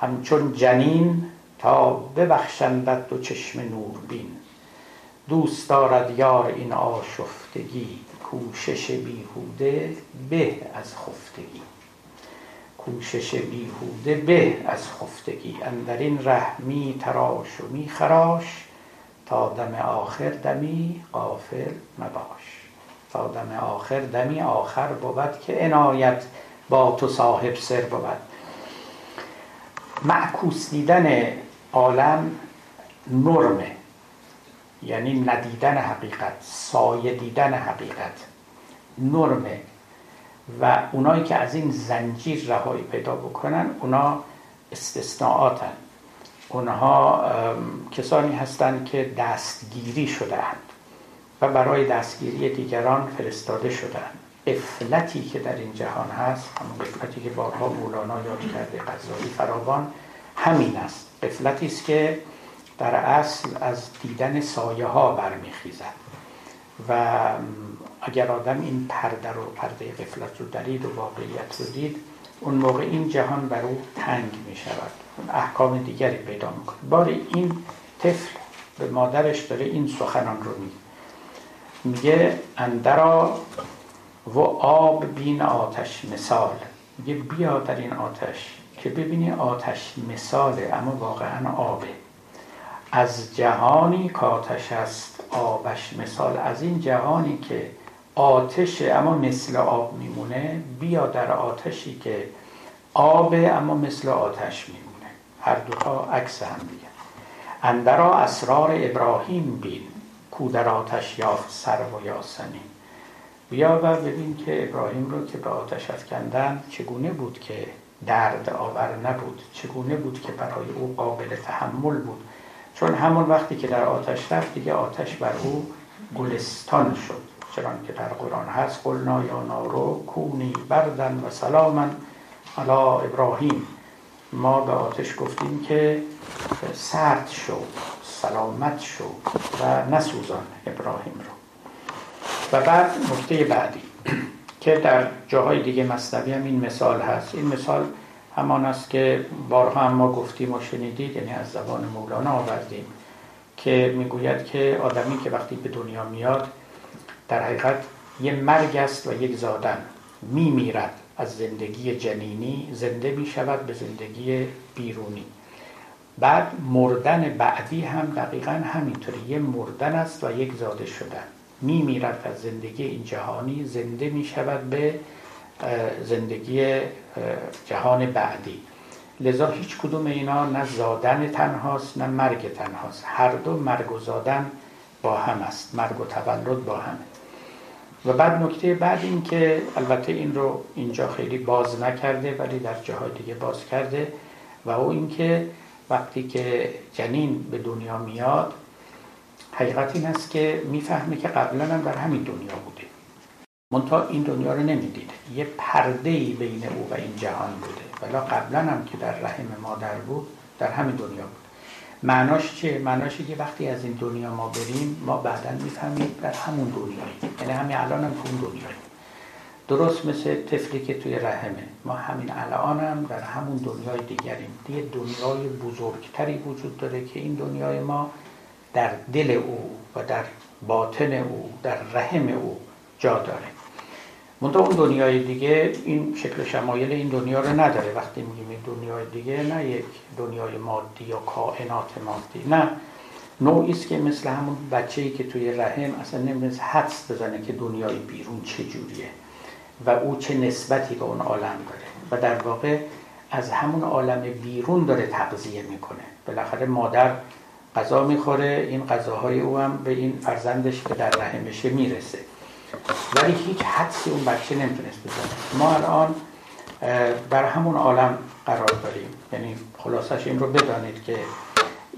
همچون جنین ببخشندت دو چشم نور بین دوست دارد یار این آشفتگی کوشش بیهوده به از خفتگی. کوشش بیهوده به از خفتگی. اندر این ره می تراش و می خراش تا دم آخر دمی قافل مباش. تا دم آخر دمی آخر بود که عنایت با تو صاحب سر بود. معکوس دیدن عالم نرمه. یعنی ندیدن حقیقت سایه دیدن حقیقت. نرمه. و اونایی که از این زنجیر رهایی پیدا بکنن اونا استثناءاتن. اونها کسانی هستند که دستگیری شدهاند و برای دستگیری دیگران فرستاده شدهاند. افلتی که در این جهان هست همون افلتی که بارها مولانا یاد کرده غزالی فراوان همین است. افلتی است که در اصل از دیدن سایه ها برمیخیزد و اگر آدم این پرده رو پرده غفلت رو درید و واقعیت رو دید اون موقع این جهان بر او تنگ می شود احکام دیگری پیدا می‌کنه بار این طفل به مادرش داره این سخنان رو میگه. میگه اندرا و آب بین آتش مثال. میگه بیا در این آتش. که ببینی آتش مثاله اما واقعا آبه. از جهانی کاتش است آبش مثال. از این جهانی که آتش اما مثل آب میمونه بیا در آتشی که آب اما مثل آتش میمونه. هر دوتا عکس هم دیگه. اندرا اسرار ابراهیم بین کو در آتش یافت سر و یاسمین. بیا و ببین که ابراهیم رو که به آتش افکندن چگونه بود که درد آور نبود. چگونه بود که برای او قابل تحمل بود؟ چون همون وقتی که در آتش رفت دیگه آتش بر او گلستان شد. چرا که در قرآن هست قلنا یا نارو کونی بردن و سلاما علا ابراهیم. ما به آتش گفتیم که سرد شو سلامت شو و نسوزان ابراهیم رو. و بعد نکته بعدی. که در جاهای دیگه مصنوی هم این مثال هست. این مثال همان است که بارها هم ما گفتیم و شنیدید یعنی از زبان مولانا آوردیم که می‌گوید که آدمی که وقتی به دنیا میاد در حقیقت یه مرگ است و یک زادن میمیرد. از زندگی جنینی زنده می شود به زندگی بیرونی. بعد مردن بعدی هم دقیقا همینطوری یه مردن است و یک زاده شدن. می میرد از زندگی این جهانی زنده می شود به زندگی جهان بعدی. لذا هیچ کدوم اینا نه زادن تنهاست نه مرگ تنهاست. هر دو مرگ و زادن با هم است مرگ و تولد با هم. و بعد نکته بعد این که البته این رو اینجا خیلی باز نکرده ولی در جاهای دیگه باز کرده. و او اینکه وقتی که جنین به دنیا میاد حقیقت این است که می‌فهمه که قبلا هم در همین دنیا بوده. منتها این دنیا رو نمی‌دید. یه پرده ای بین او و این جهان بوده. ولی قبلا هم که در رحم مادر بود در همین دنیا بود. معناش چه؟ معناش که وقتی از این دنیا ما بریم ما بعدا می‌فهمیم در همون دنیایی یعنی همین الان هم اون دنیایی درست مثل طفلی که توی رحمه. ما همین الان هم در همون دنیای دیگریم. یه دنیای بزرگتری وجود داره که این دنیای ما در دل او و در باطن او در رحم او جا داره. منتها اون دنیای دیگه این شکل شمایل این دنیا رو نداره. وقتی میگیم این دنیای دیگه نه یک دنیای مادی یا کائنات مادی نه. نوعی است که مثل همون بچه‌ای که توی رحم اصلا نمی‌دونست حدس بزنه که دنیای بیرون چه جوریه و او چه نسبتی به اون عالم داره. و در واقع از همون عالم بیرون داره تغذیه می‌کنه. بالاخره مادر غذا می‌خوره این غذاهای او هم به این فرزندش که در رحمشه می‌رسه. ولی هیچ حدسی اون بچه نمی‌تونست بزنه. ما الان در همون عالم قرار داریم. یعنی خلاصش این رو بدانید که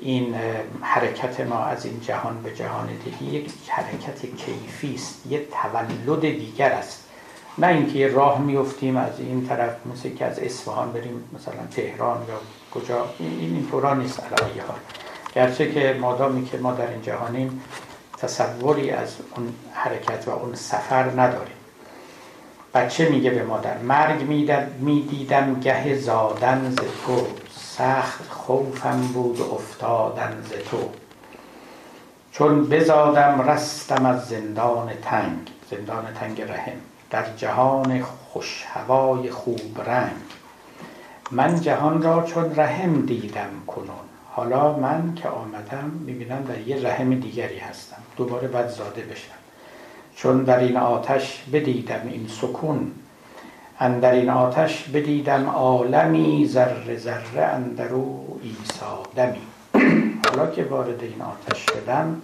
این حرکت ما از این جهان به جهان دیگه یک حرکت کیفی است یک تولد دیگر است. نه اینکه یه راه میفتیم از این طرف مثل که از اصفهان بریم مثلا تهران یا کجا. این این طورا نیست علیه ها گرچه که مادامی که ما در این جهانیم تصوری از اون حرکت و اون سفر نداریم. بچه میگه به مادر مرگ می‌دیدم گه زادن ز تو. سخت خوفم بود افتادن ز تو. چون بزادم رستم از زندان تنگ. زندان تنگ رحم. در جهان خوش هوای خوب رنگ. من جهان را چون رحم دیدم کنون. حالا من که آمدم می‌بینم در یه رحم دیگری هستم. دوباره باید زاده بشم. چون در این آتش بدیدم این سکون. اندر این آتش بدیدم عالمی ذره ذره اندرو ایسا دمی حالا که وارد این آتش شدم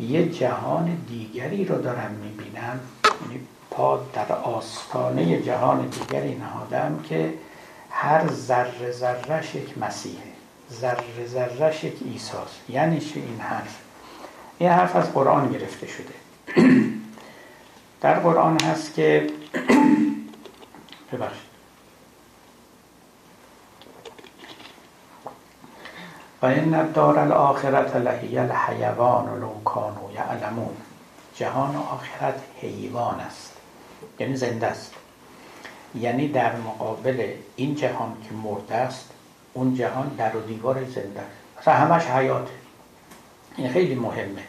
یه جهان دیگری رو دارم می‌بینم. یعنی پا در آستانه جهان دیگری نهادم که هر ذره ذرهش یک مسیحه. ذره ذرهش یک ایساست یعنی چه این حرف؟ این حرف از قرآن گرفته شده. در قرآن هست که ببخشید. و این دار الاخرت لهی الحیوان لو کانوا یعلمون. جهان آخرت حیوان است. یعنی زنده است. یعنی در مقابل این جهان که مرده است اون جهان در و دیوار زنده است اصلا همش حیاته این خیلی مهمه.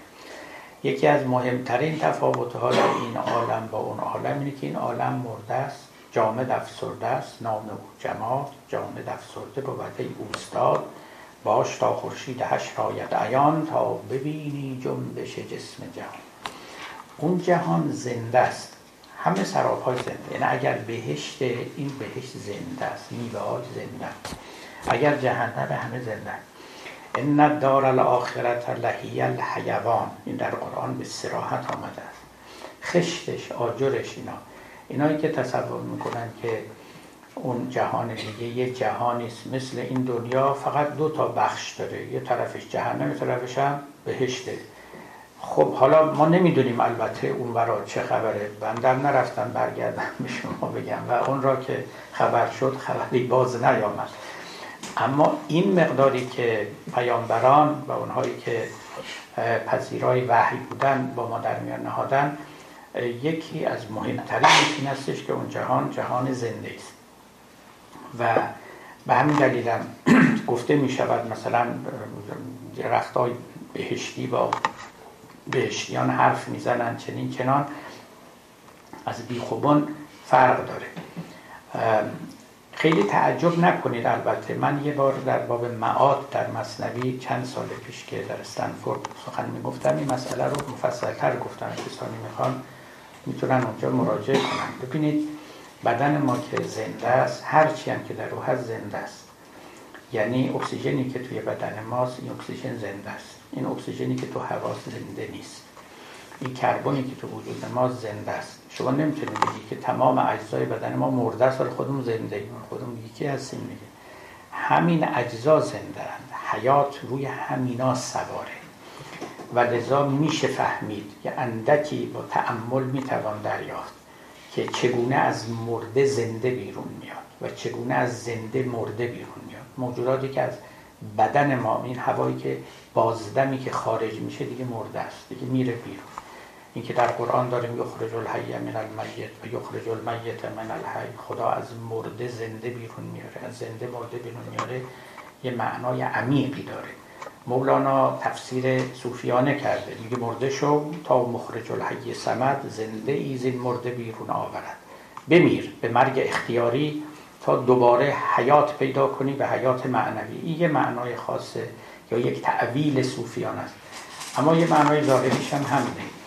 یکی از مهمترین تفاوت های این عالم با اون عالم اینه که این عالم مرده است جامد افسرده است نام او جماد جامد افسرده بود اوستاد. باش تا خورشید هش راید عیان تا ببینی جنبش جسم جهان. اون جهان زنده است. همه سرابهای زنده. یعنی اگر بهشت این بهشت زنده است. میوه زنده اگر جهنم همه زنده ان دار الاخرت لهی الحیوان. این در قرآن به سراحت آمده است. خشتش آجرش اینا. اینایی که تصور می‌کنن که اون جهان دیگه یه جهانی است. مثل این دنیا فقط دو تا بخش داره. یه طرفش جهنم یه طرفش هم بهشته. خب حالا ما نمی‌دونیم البته اون برا چه خبره. بندم نرفتم برگردم به شما بگم. و اون را که خبر شد خبری باز نیامد. اما این مقداری که پیامبران و اونهایی که پذیرای وحی بودن با ما در میان نهادن یکی از مهمترین این هستش که اون جهان جهان زنده است. و به همین دلیلم گفته می شود مثلا رختای بهشتی با بهشتیان حرف می‌زنن چنین کنان از بیخوبان فرق داره. خیلی تعجب نکنید. البته من یه بار در باب معاد در مصنوی چند سال پیش که در استنفورد سخن می‌گفتم این مسئله رو مفصلتر گفتم. کسانی می‌خوان می‌تونن اونجا مراجعه کنن. ببینید بدن ما که زنده است هرچی هم که در او هست زنده است. یعنی اکسیژنی که توی بدن ماست این اکسیژن زنده است. این اکسیژنی که تو هوا زنده نیست. این کربنی که تو وجود ما زنده است. شما نمی‌تونید بگی که تمام اجزای بدن ما مرده است ولی خودمون زنده ایم. خودمون یکی هستیم دیگه. همین اجزا زنده اند. حیات روی همینا سواره. و لذا میشه فهمید که اندکی با تعمل می‌توان دریافت که چگونه از مرده زنده بیرون میاد و چگونه از زنده مرده بیرون میاد. موجوداتی که از بدن ما این هوایی که بازدمی که خارج میشه دیگه مرده است. دیگه میره بیرون. این که در قرآن داریم یخرج الحی من المیت و یخرج المیت من الحی. خدا از مرده زنده بیرون میاره از زنده مرده بیرون میاره. یه معنای عمیقی داره. مولانا تفسیر صوفیانه کرده. میگه مرده شو تا مخرج الحی سمد زنده ایزین مرده بیرون آورد. بمیر به مرگ اختیاری تا دوباره حیات پیدا کنی به حیات معنوی. این یه معنای خاصه یا یک تعویل صوفیان است. اما یه معنای ظاهریش هم همینه.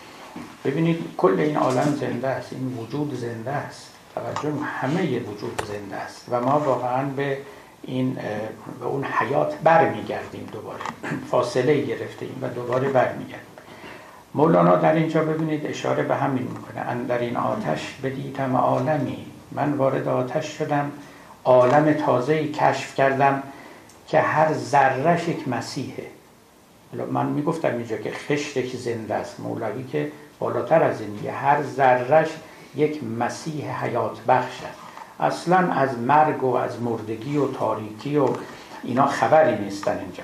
ببینید کل این عالم زنده است این وجود زنده است. توجه همه وجود زنده است و ما واقعا به این به اون حیات برمیگردیم دوباره. فاصله گرفتیم و دوباره برمیگردیم. مولانا در اینجا ببینید اشاره به همین می‌کنه. در این آتش بدیدم عالمی. من وارد آتش شدم عالم تازه کشف کردم که هر ذرهش یک مسیحه. من می‌گفتم اینجا که خشتش زنده است مولوی که بالاتر از این هر ذرهش یک مسیح حیات بخش است. اصلا از مرگ و از مردگی و تاریکی و اینا خبری نیستن اینجا.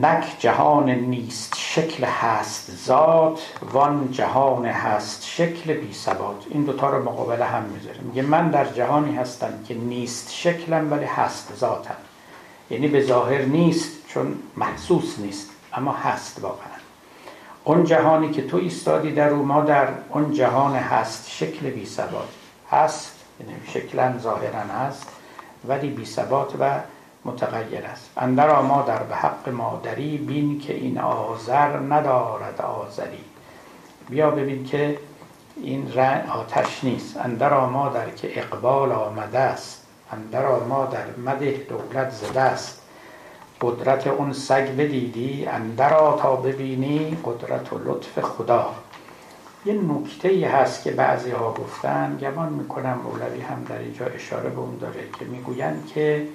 نک جهان نیست شکل هست ذات وان جهان هست شکل بی ثبات. این دوتا رو مقابله هم می‌ذاره میگه من در جهانی هستم که نیست شکلم ولی هست ذاتم. یعنی به ظاهر نیست چون محسوس نیست اما هست واقعا. اون جهانی که تو ایستادی در او ما در اون جهان هست شکل بی ثبات. هست یعنی شکلا ظاهرا هست ولی بی ثبات و متغیر است. اندر ما در به حق مادری بین که این آذر ندارد آذری. بیا ببین که این رنگ آتش نیست. اندر ما در که اقبال آمده است. اندر ما در مده دولت زده است. قدرت اون سگ بدیدی اندرا تا ببینی قدرت و لطف خدا. یه نکته ای هست که بعضی ها گفتن گمان می‌کنم مولوی هم در اینجا اشاره به اون داره که می‌گویند که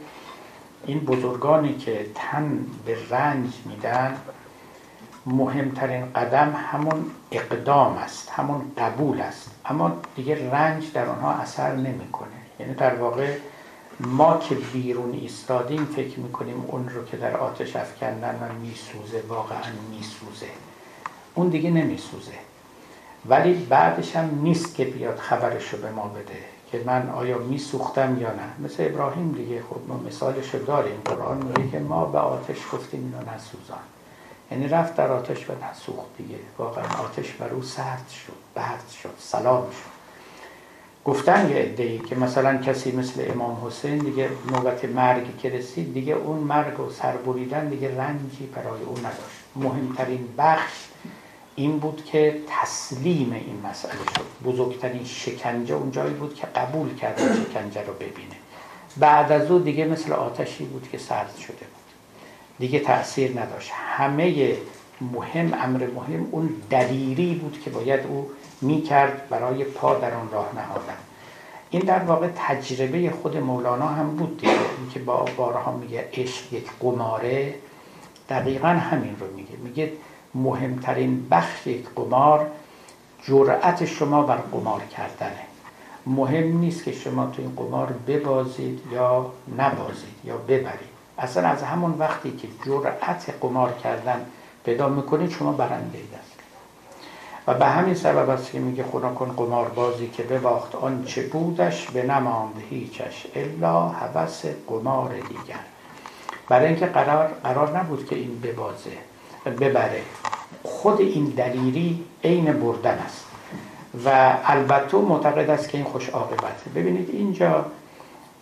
این بزرگانی که تن به رنج میدن مهمترین قدم همون اقدام است همون قبول است. اما دیگه رنج در آنها اثر نمی‌کنه. یعنی در واقع ما که بیرون ایستادیم فکر می‌کنیم اون رو که در آتش افکندن و میسوزه واقعا میسوزه. اون دیگه نمیسوزه. ولی بعدش هم نیست که بیاد خبرش رو به ما بده که من آیا میسوختم یا نه. مثل ابراهیم دیگه خب ما مثالش داریم. قرآن میگه که ما به آتش گفتیم اینو نسوزان. یعنی رفت در آتش و نسوخت دیگه. واقعا آتش بر او سرد شد برد شد سلام شد. گفتن یه ای که مثلا کسی مثل امام حسین دیگه نوبت مرگ که رسید دیگه اون مرگ و سربریدن دیگه رنجی برای او نداشت. مهمترین بخش این بود که تسلیم این مسئله شد. بزرگترین شکنجه اون جایی بود که قبول کرد شکنجه رو ببینه. بعد از او دیگه مثل آتشی بود که سرد شده بود. دیگه تاثیر نداشت. همه مهم امر مهم اون دلیری بود که باید او می‌کرد برای پا در آن راه نهادن. این در واقع تجربه خود مولانا هم بود دیگه. این که با بارها میگه عشق یک قماره دقیقا همین رو میگه. میگه مهمترین بخش یک قمار جرأت شما بر قمار کردنه. مهم نیست که شما تو این قمار ببازید یا نبازید یا ببرید. اصلا از همون وقتی که جرأت قمار کردن پیدا می‌کنید شما برنده اید و به همین سبب است که میگه خدا کن قماربازی که بباخت آن چه بودش به نماند هیچش الا هوس قمار دیگر. برای اینکه قرار, قرار نبود که این ببازه ببره. خود این دلیری عین بردن است. و البته معتقد است که این خوش عاقبته. ببینید اینجا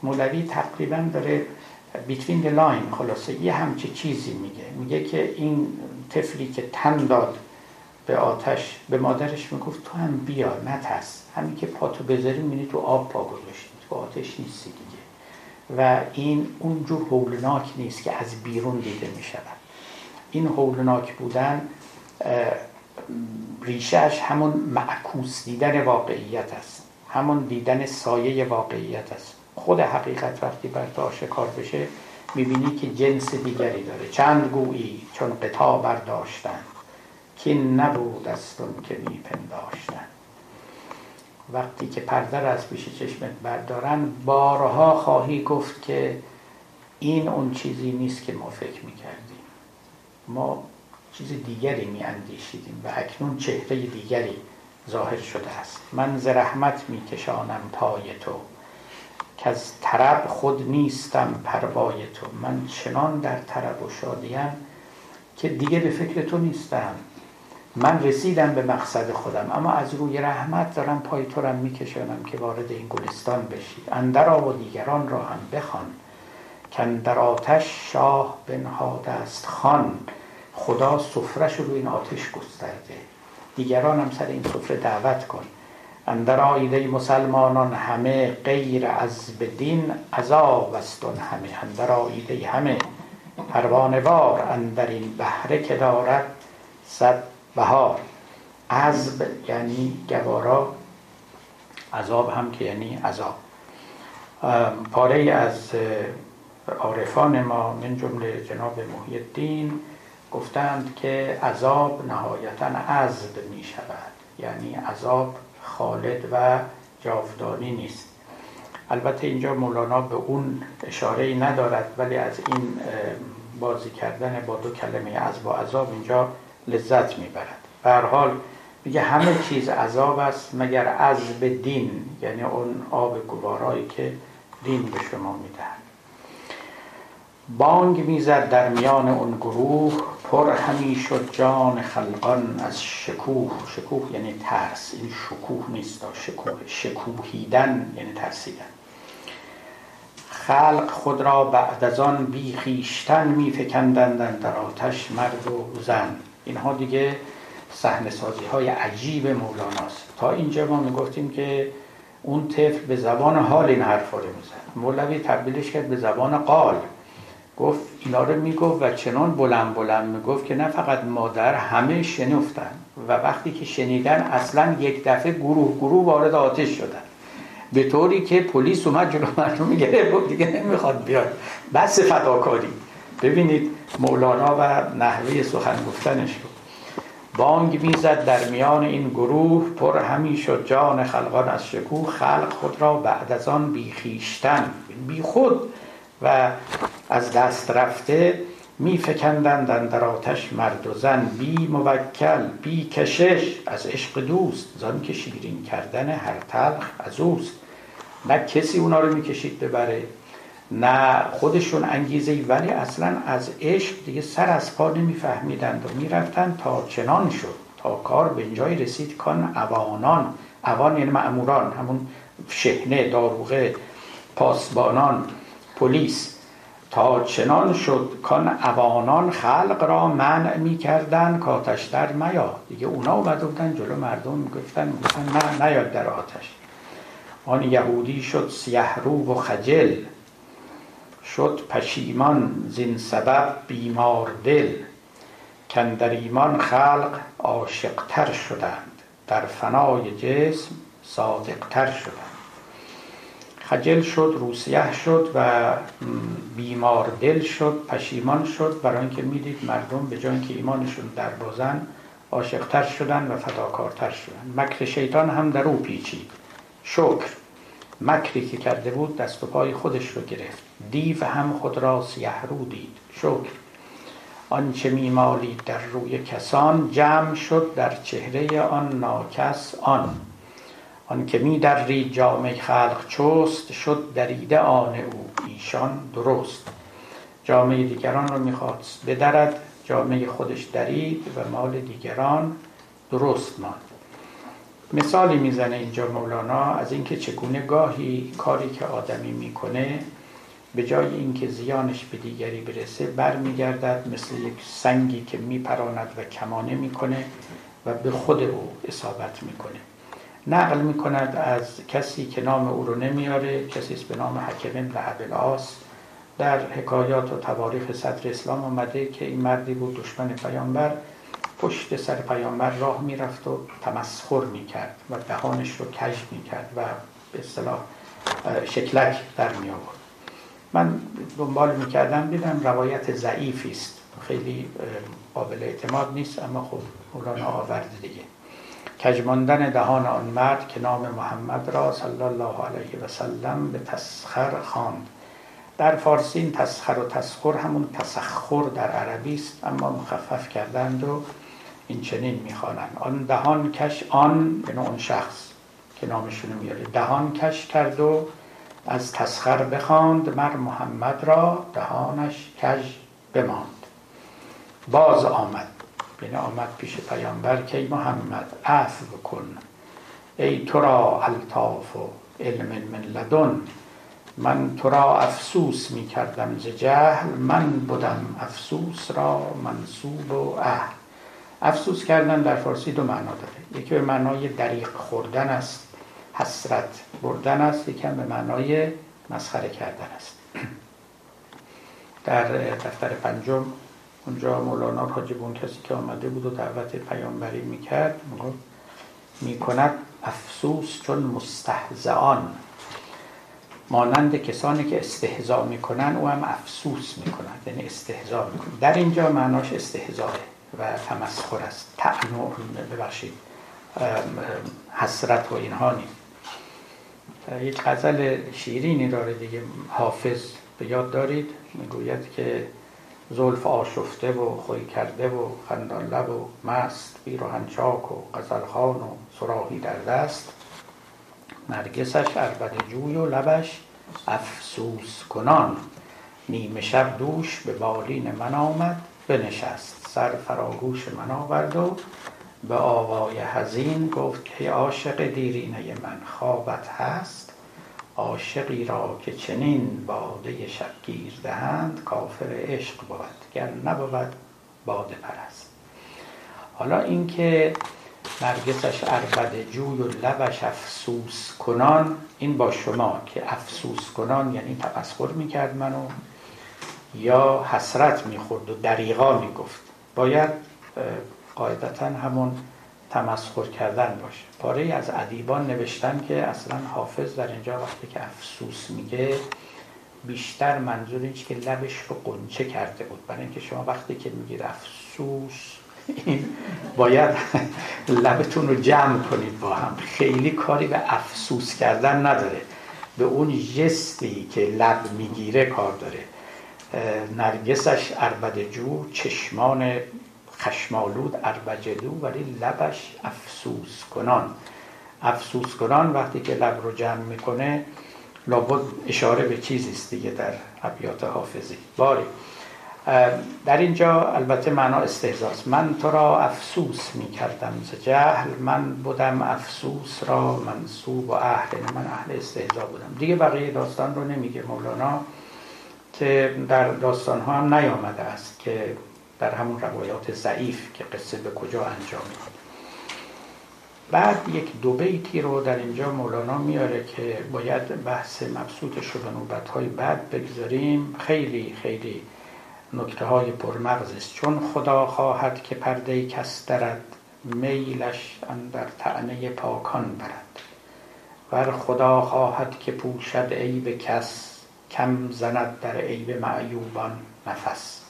مولوی تقریبا داره بیتوین the line خلاصه یه همچه چیزی میگه. میگه که این طفلی که تن داد به آتش به مادرش می‌گفت تو هم بیا نترس. همین که پاتو بذاری می‌بینی تو آب پا گذاشتی. تو آتش نیستی دیگه. و این اونجور هولناک نیست که از بیرون دیده می‌شود. این هولناک بودن ریشهش همون معکوس دیدن واقعیت است. همون دیدن سایه واقعیت است. خود حقیقت وقتی بر تو آشکار بشه می‌بینی که جنس دیگری داره. چند گویی چون قطع برداشتن. که نبود است که میپنداشتن وقتی که پرده را از پیش چشمت بردارن بارها خواهی گفت که این اون چیزی نیست که ما فکر می‌کردیم. ما چیز دیگری میاندیشیدیم و اکنون چهره دیگری ظاهر شده است. من ز رحمت میکشانم پای تو که از طرب خود نیستم پروای تو. من چنان در طرب و شادیم که دیگه به فکر تو نیستم. من رسیدم به مقصد خودم اما از روی رحمت دارم پای تو را میکشانم که وارد این گلستان بشی. اندرا و دیگران را هم بخوان که در آتش شاه بنهاده است خان. خدا سفرش رو این آتش گسترده. دیگران هم سر این سفره دعوت کن. اندر آیده مسلمانان همه غیر از بدین عذاب است همه. اندر آیده همه پروانوار اندر این بهره که دارد صد بهار عذب یعنی گوارا. عذاب هم که یعنی عذاب. پاره از عارفان ما من جمله جناب محی الدین گفتند که عذاب نهایتا عذب می شود یعنی عذاب خالد و جاودانی نیست. البته اینجا مولانا به اون اشاره ای ندارد ولی از این بازی کردن با دو کلمه از با عذاب اینجا لذت می‌برد. به هر حال میگه همه چیز عذاب است مگر به دین یعنی اون آب گوارایی که دین به شما می‌دهد. بانگ می‌زد در میان اون گروه پر همی شد جان خلقان از شکوه. شکوه یعنی ترس این شکوه نیست شکوه شکوهیدن یعنی ترسیدن. خلق خود را بعد از آن بی خیشتن می در آتش مرد و زن. اینها دیگه صحنه سازی های عجیب مولاناست. تا اینجا ما می‌گفتیم که اون طفل به زبان حال این حرفا رو میزن مولوی تبدیلش کرد به زبان قال. گفت اینا رو می‌گفت و چنان بلند بلند می‌گفت که نه فقط مادر همه شنفتن و وقتی که شنیدن اصلا یک دفعه گروه گروه وارد آتش شدن. به طوری که پلیس اومد جلو مردم میگه دیگه نمی‌خواد بیاد. بس فداکاری. ببینید مولانا و نحوه سخن گفتنش رو. بانگ می‌زد در میان این گروه پر همی شد جان خلقان از شکوه خلق خود را بعد از آن بیخیشتن بی خود و از دست رفته می فکندند در آتش مرد و زن بی موکل بی کشش از عشق دوست زن که شیرین کردن هر تلخ از اوست. نه کسی اونا رو می‌کشید ببره نه خودشون انگیزه ولی اصلا از عشق دیگه سر از پا نمیفهمیدند و می‌رفتن تا چنان شد تا کار به اینجای رسید کان اوانان اوان یعنی معموران همون شهنه داروغه پاسبانان پلیس تا چنان شد کان اوانان خلق را منع می کردن کاتش در میا دیگه اونا اومده بودن جلو مردم می‌گفتن می‌گفتن نه نیاد در آتش آن یهودی شد سیه و خجل شد پشیمان زین سبب بیمار دل. کندر ایمان خلق عاشقتر شدند. در فنای جسم صادقتر شدند. خجل شد روسیه شد و بیمار دل شد پشیمان شد. برای اینکه می‌دید مردم به جای اینکه ایمانشون در بازن عاشقتر شدن و فداکارتر شدن. مکر شیطان هم در او پیچید. شکر. مکری که کرده بود دست و پای خودش رو گرفت. دیو هم خود را سیه رو دید. شکر. آنچه میمالید در روی کسان جمع شد در چهره آن ناکس آن. آن که می رید جامعه خلق چست شد دریده آن او. ایشان درست. جامعه دیگران رو می‌خواست بدرد جامعه خودش درید و مال دیگران درست ماند. مثالی می‌زنه اینجا مولانا از اینکه چگونه گاهی کاری که آدمی می‌کنه به جای اینکه زیانش به دیگری برسه برمیگردد مثل یک سنگی که میپراند و کمانه می‌کنه و به خود او اصابت می‌کنه. نقل می‌کند از کسی که نام او رو نمیاره کسی به نام حکم ابن در حکایات و تواریخ صدر اسلام آمده که این مردی بود دشمن پیامبر پشت سر پیامبر راه می‌رفت و تمسخر می‌کرد و دهانش رو کج می‌کرد و به اصطلاح شکلک در می آورد من دنبال می‌کردم دیدم روایت ضعیفی است. خیلی قابل اعتماد نیست اما خب مولانا آورد دیگه. کجماندن دهان آن مرد که نام محمد را صلی الله علیه و سلم به تسخر خواند. در فارسی این تسخر و تسخر همون تسخر در عربی است اما مخفف کردند و این چنین می‌خوانند آن دهان کش آن یعنی اون شخص که نامشونو میاره دهان کش کرد و از تسخر بخواند مر محمد را دهانش کش بماند. باز آمد. یعنی آمد پیش پیامبر که محمد عفو کن. ای تو را الطاف و علم من لدن. من تو را افسوس می کردم ز جهل. من بودم افسوس را منصوب و اهل. افسوس کردن در فارسی دو معنا داره. یکی به معنای دریق خوردن است حسرت بردن است یکم به معنای مسخره کردن است. در دفتر پنجم اونجا مولانا حاجب اون کسی که آمده بود و دعوت پیامبری می‌کرد می‌کند افسوس چون مستهزعان مانند کسانی که استهزا می‌کنن او هم افسوس می‌کنند یعنی استهزا می‌کنن در اینجا معناش استهزاه و تمسخر است. تعنو ببخشید. حسرت و اینها نیست یک غزل شیرینی داره دیگه. حافظ به یاد دارید؟ می‌گوید که زلف آشفته و خوی کرده و خندان لب و مست بیروهن چاک و غزلخان و سراحی در دست. نرگسش عربد جوی و لبش افسوس کنان. نیمه شب دوش به بالین من آمد بنشست. سر فراگوش من آورد و به آوای حزین گفت که عاشق دیرینه من خوابت هست عاشقی را که چنین باده شبگیر دهند کافر عشق بود گر نبود باده پرست. حالا اینکه نرگسش عربد جوی و لبش افسوس کنان این با شما که افسوس کنان یعنی تمسخر می‌کرد منو یا حسرت می‌خورد و دریغا می‌گفت. باید قاعدتا همون تمسخر کردن باشه. پاره از ادیبان نوشتن که اصلا حافظ در اینجا وقتی که افسوس میگه بیشتر منظور اینش که لبش رو قنچه کرده بود. برای اینکه شما وقتی که میگید افسوس باید لبتون رو جمع کنید با هم. خیلی کاری به افسوس کردن نداره. به اون جستی که لب می‌گیره کار داره. نرگسش جو چشمان خشمالود اربجدو ولی لبش افسوس کنان. افسوس کنان وقتی که لب رو جمع می‌کنه لابد اشاره به چیزی است دیگه در ابیات حافظی باری. در اینجا البته معنا استهزاست. من تو را افسوس می کردم ز جهل من بودم افسوس را منصوب و اهل من اهل استهزا بودم. دیگه بقیه داستان رو نمیگه مولانا. که در داستان ها هم نیامده است که در همون روایات ضعیف که قصه به کجا انجام میده. بعد یک دو بیتی رو در اینجا مولانا میاره که باید بحث مبسوطش رو به نوبت های بعد بگذاریم. خیلی خیلی نکته های پرمغز است. چون خدا خواهد که پرده کس درد میلش اندر تعنی پاکان برد. ور خدا خواهد که پوشد عیب کس کم زند در عیب معیوبان نفس.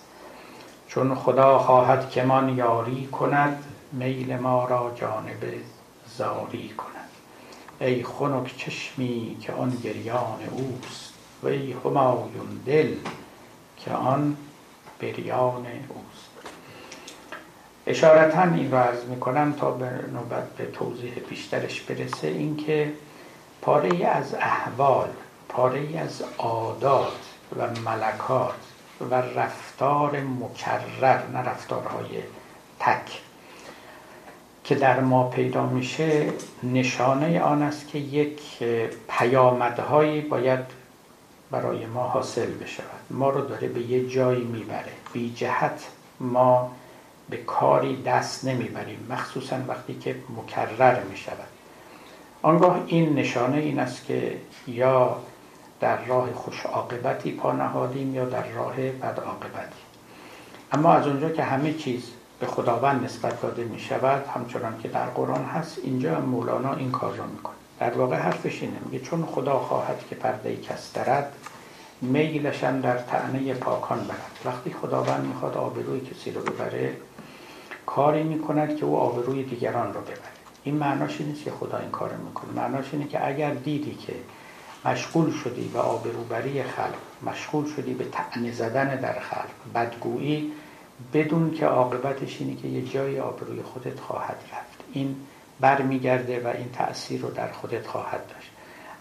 چون خدا خواهد که من یاری کند میل ما را جانب زاری کند. ای خنک چشمی که آن گریان اوست و ای همایون دل که آن بریان اوست. اشارتا این رو عرض می‌کنم تا به نوبت به توضیح بیشترش برسه اینکه پاره از احوال پاره از عادات و ملکات و رفتار مکرر نه رفتارهای تک که در ما پیدا میشه نشانه آن است که یک پیامدهایی باید برای ما حاصل بشود. ما رو داره به یه جایی می‌بره. بی جهت ما به کاری دست نمی‌بریم مخصوصا وقتی که مکرر می‌شود. آنگاه این نشانه این است که یا در راه خوش عاقبتی پا نهادیم یا در راه بد عاقبتی. اما از اونجا که همه چیز به خداوند نسبت داده می شود همچنان که در قرآن هست اینجا مولانا این کار را می‌کنه در واقع حرفش اینه میگه چون خدا خواهد که پرده کس درد میلشن در تعنی پاکان برد. وقتی خداوند می‌خواد آبروی کسی رو ببره کاری می‌کند که او آبروی دیگران رو ببره. این معناش نیست که خدا این کار می‌کنه. معناش اینه که اگر دیدی که مشغول شدی به آبروبری خلق مشغول شدی به تعنی زدن در خلق. بدگویی بدون که عاقبتش اینه که یه جای آبروی خودت خواهد رفت. این برمیگرده و این تأثیر رو در خودت خواهد داشت.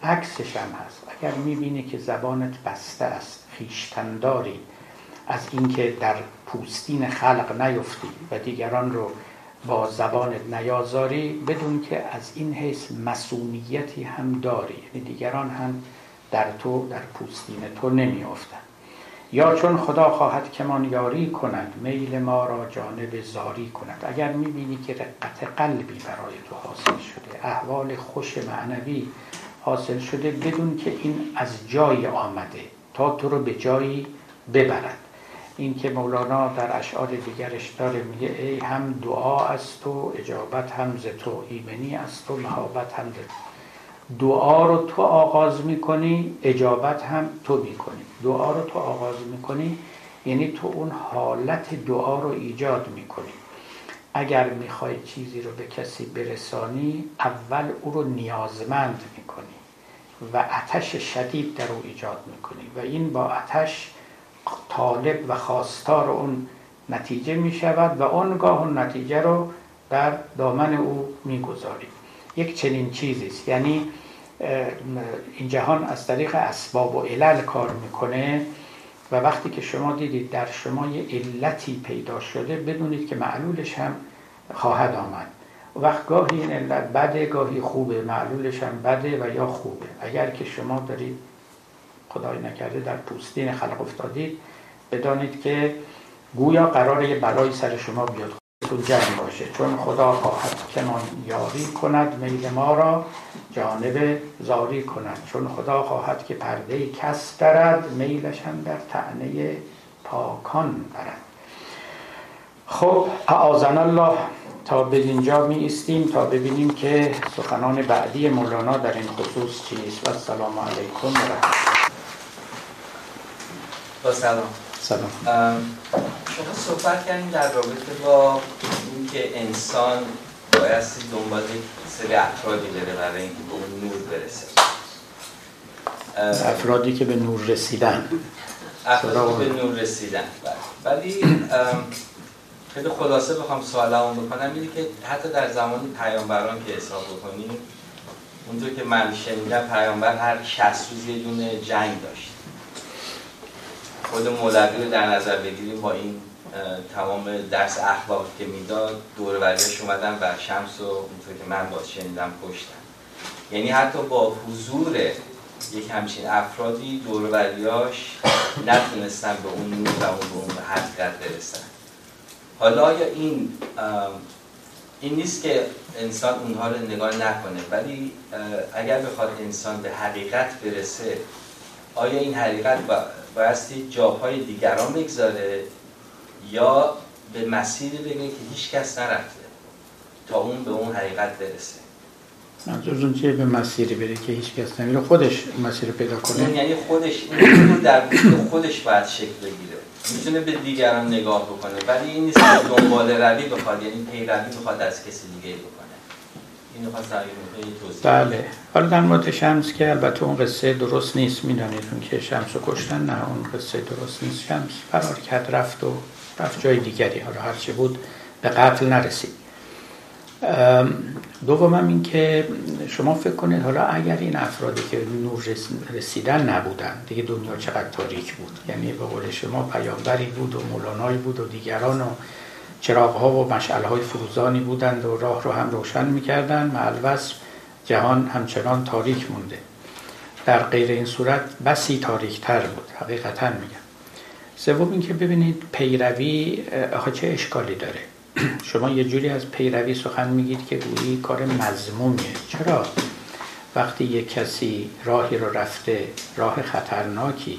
عکسش هم هست. اگر می‌بینی که زبانت بسته است خیشتنداری از اینکه در پوستین خلق نیفتی و دیگران رو با زبانت نیازاری بدون که از این حیث مسئولیتی هم داری. یعنی دیگران هم در تو در پوستین تو نمیافتن. یا چون خدا خواهد که من یاری کند میل ما را جانب زاری کند. اگر می‌بینی که رقت قلبی برای تو حاصل شده احوال خوش معنوی حاصل شده بدون که این از جای آمده تا تو رو به جایی ببرد. این که مولانا در اشعار دیگرش داره میگه ای هم دعا از تو اجابت هم ز تو ایمنی از تو محابت هم ز دعا رو تو آغاز می‌کنی اجابت هم تو می‌کنی. دعا رو تو آغاز می‌کنی یعنی تو اون حالت دعا رو ایجاد می‌کنی. اگر می‌خوای چیزی رو به کسی برسانی اول او رو نیازمند می‌کنی و اتش شدید در او ایجاد می‌کنی و این با اتش طالب و خواستار اون نتیجه می‌شود و آنگاه اون نتیجه رو در دامن او می‌گذاری یک چنین چیزی است. یعنی این جهان از طریق اسباب و علل کار می‌کنه و وقتی که شما دیدید در شما یه علتی پیدا شده بدونید که معلولش هم خواهد آمد. وقت گاهی این علت بده گاهی خوبه معلولش هم بده و یا خوبه. اگر که شما دارید خدای نکرده در پوستین خلق افتادید. بدانید که گویا قرار یه بلای سر شما بیاد. تو جنگ باشه. چون خدا خواهد که من یاری کند میل ما را جانب زاری کند. چون خدا خواهد که پرده کس درد میلش هم در تعنی پاکان برد. خب اعاذن الله. تا به اینجا می استیم تا ببینیم که سخنان بعدی مولانا در این خصوص چیست و السلام علیکم و با سلام. سلام. شما صحبت کردیم در رابطه با اینکه انسان بایستی دنبال سری افرادی بره برای اینکه به اون نور برسه. افرادی که به نور رسیدن. افرادی به نور رسیدن بله. ولی خیلی خلاصه بخوام سوالمون بکنم اینه که حتی در زمان پیامبران که حساب بکنیم اونطور که من شنیدم پیامبر هر 60 روز یه دونه جنگ داشت. خود مولوی رو در نظر بگیریم با این تمام درس اخلاق که می‌داد دور وریاش اومدن و شمس و اونطور که من باز شنیدم پشتن یعنی حتی با حضور یک همچین افرادی دور وریاش نتونستن به اون نور و اون به اون حقیقت برسن. حالا آیا این این نیست که انسان اونها رو نگاه نکنه ولی اگر بخواد انسان به حقیقت برسه آیا این حقیقت بایستی جاهای دیگران بگذاره یا به مسیری بگه که هیچ کس نرفته تا اون به اون حقیقت برسه. منظورتون چیه به مسیری بره که هیچ کس نمیره؟ خودش مسیر پیدا کنه؟ یعنی خودش این در خودش باید شکل بگیره. می‌تونه به دیگران نگاه بکنه ولی این نیست که دنبال روی بخواد یعنی پیروی بخواد از کسی دیگه بکنه. اینو بله. حالا در مورد شمس که البته اون قصه درست نیست می‌دانید اون که شمس رو کشتن نه اون قصه درست نیست. شمس فرار کرد رفت و رفت جای دیگری. حالا هرچی بود به قتل نرسید. دومم این که شما فکر کنید حالا اگر این افرادی که نور رسیدن نبودن دیگه دنیا چقدر تاریک بود. یعنی به قول شما پیامبری بود و مولانایی بود و دیگران و چراغ ها و مشعل های فروزانی بودند و راه رو هم روشن می‌کردن معلوس جهان همچنان تاریک مونده. در غیر این صورت بسی تاریک تر بود حقیقتا میگم. سوم اینکه ببینید پیروی آخه چه اشکالی داره؟ شما یه جوری از پیروی سخن میگید که گویی کار مزمومیه چرا؟ وقتی یک کسی راهی رو رفته راه خطرناکی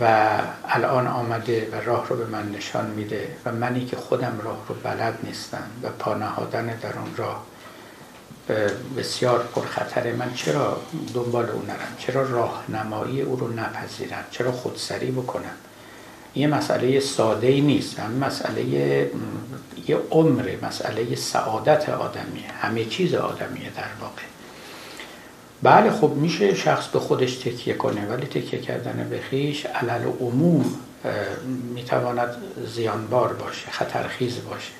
و الان آمده و راه رو به من نشان میده و منی که خودم راه رو بلد نیستم و پا نهادن در اون راه بسیار پرخطر من چرا دنبال او نرم؟ چرا راهنمایی او رو نپذیرم؟ چرا خودسری بکنم؟ یه مسئله ساده ای نیست. هم مسئله یه عمر مسئله سعادت آدمیه. همه چیز آدمیه در واقع. بله خب میشه شخص به خودش تکیه کنه ولی تکیه کردن به خیش علل عموم می‌تواند زیانبار باشه خطرخیز باشه.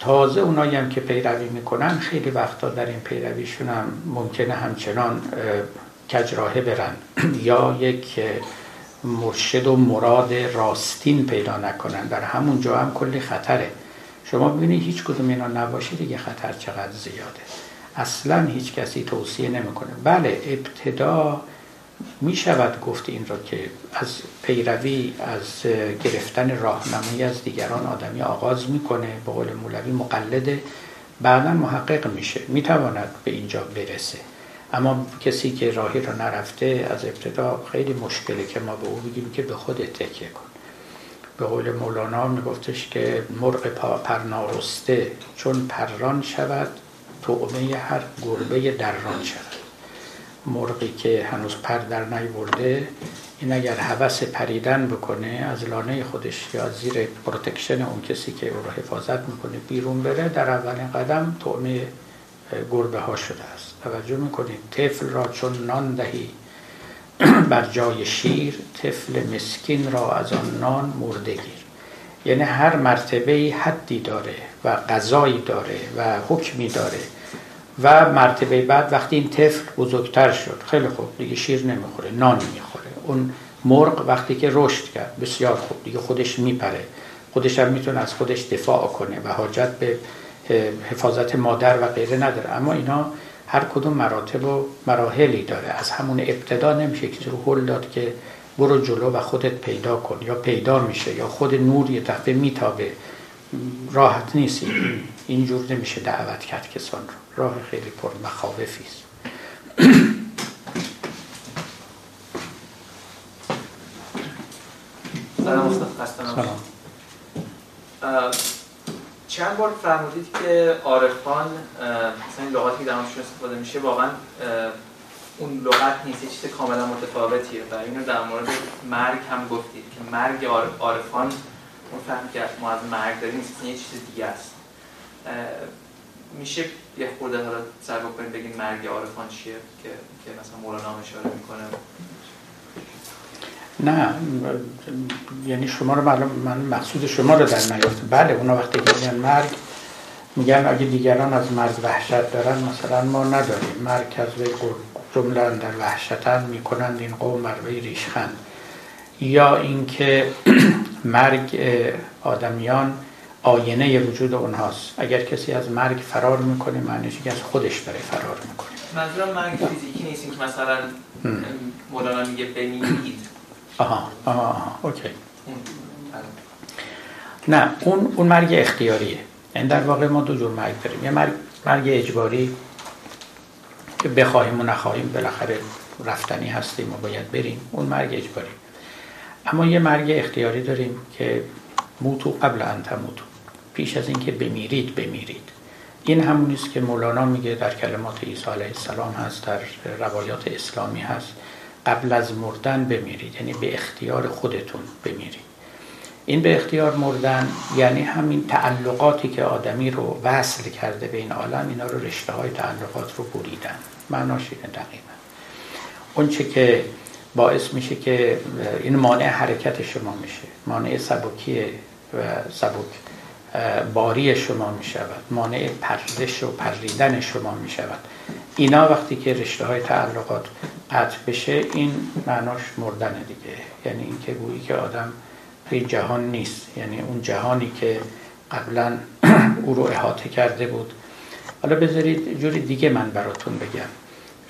تازه اونایی هم که پیروی می‌کنن خیلی وقتا در این پیرویشون هم ممکنه همچنان کجراهه برن. یا یک مرشد و مراد راستین پیدا نکنن. در همون جا هم کلی خطره. شما ببینید هیچ کدوم اینا نباشه دیگه خطر چقدر زیاده. اصلا هیچ کسی توصیه نمی‌کنه. بله ابتدا می شود گفت این را که از پیروی از گرفتن راهنمایی از دیگران آدمی آغاز می‌کنه به قول مولوی مقلده بعدا محقق میشه می‌تواند به اینجا برسه. اما کسی که راهی را نرفته از ابتدا خیلی مشکله که ما به او بگیم که به خود تکیه کن. به قول مولانا میگفتش که مرغ پرنارسته چون پران شود تعمه هر گربه دران شود. مرغی که هنوز پر در نیورده این اگر هوس پریدن بکنه از لانه خودش یا زیر protection اون کسی که او رو حفاظت می‌کنه بیرون بره در اولین قدم طعمه گربه ها شده است. توجه می‌کنید طفل را چون نان دهی بر جای شیر طفل مسکین را از آن نان مرده گیر. یعنی هر مرتبه حدی داره و غذایی داره و حکمی داره و مرتبه بعد وقتی این طفل بزرگتر شد. خیلی خوب. دیگه شیر نمی‌خوره نان می‌خوره. اون مرغ وقتی که رشد کرد بسیار خوب. دیگه خودش میپره. خودش هم می‌تونه از خودش دفاع کنه و حاجت به حفاظت مادر و غیره نداره. اما اینا هر کدوم مراتب و مراحلی داره. از همون ابتدا نمیشه که رو هل داد که برو جلو و خودت پیدا کن. یا پیدا میشه یا خود نور یه دفعه میتابه. راحت نیست. اینجور نمیشه دعوت کرد کسان رو. راه خیلی پر مخاوفی است. سلام چند بار فرمودید که عارفان مثلا این لغاتی که در استفاده میشه واقعا اون لغت نیست یه چیز کاملا متفاوتیه و اینو در مورد مرگ هم گفتید که مرگ عارفان اون فهم که ما از مرگ داریم یه چیز دیگه است. میشه یه خورده حالا سر بکنید بگین مرگ عارفان چیه که که مثلا مولانا اشاره می‌کنه؟ نه یعنی شما رو من مقصود شما رو در نیافت بله اونا وقتی که میگن مرگ میگن اگه دیگران از مرگ وحشت دارن مثلا ما نداریم. مرگ از وی جمله در وحشتن می‌کنند این قوم بر وی ریشخند. یا اینکه مرگ آدمیان آینه وجود اونهاست. اگر کسی از مرگ فرار می‌کنه معنیش که از خودش داره فرار می‌کنه. منظورم مرگ فیزیکی نیست که مثلا مولانا میگه بمیرید آها آها اوکی. نه اون اون مرگ اختیاریه. یعنی در واقع ما دو جور مرگ داریم. یه مرگ مرگ اجباری که بخواهیم و نخواهیم بالاخره رفتنی هستیم و باید بریم. اون مرگ اجباری. اما یه مرگ اختیاری داریم که موتو قبل ان تموتو. پیش از اینکه بمیرید بمیرید. این همون است که مولانا میگه در کلمات عیسی علیه السلام هست در روایات اسلامی هست. قبل از مردن بمیرید یعنی به اختیار خودتون بمیرید. این به اختیار مردن یعنی همین تعلقاتی که آدمی رو وصل کرده به این عالم اینا رو رشته های تعلقات رو بریدن. معناش اینه دقیقا. اون چه که باعث میشه که این مانع حرکت شما میشه. مانع سبکی و سبک. باری شما می شود مانع پرزش و پریدن شما می شود. اینا وقتی که رشته های تعلقات قطع بشه این معناش مردن دیگه. یعنی اینکه گویی که آدم توی جهان نیست. یعنی اون جهانی که قبلا او رو احاطه کرده بود. حالا بذارید جوری دیگه من براتون بگم.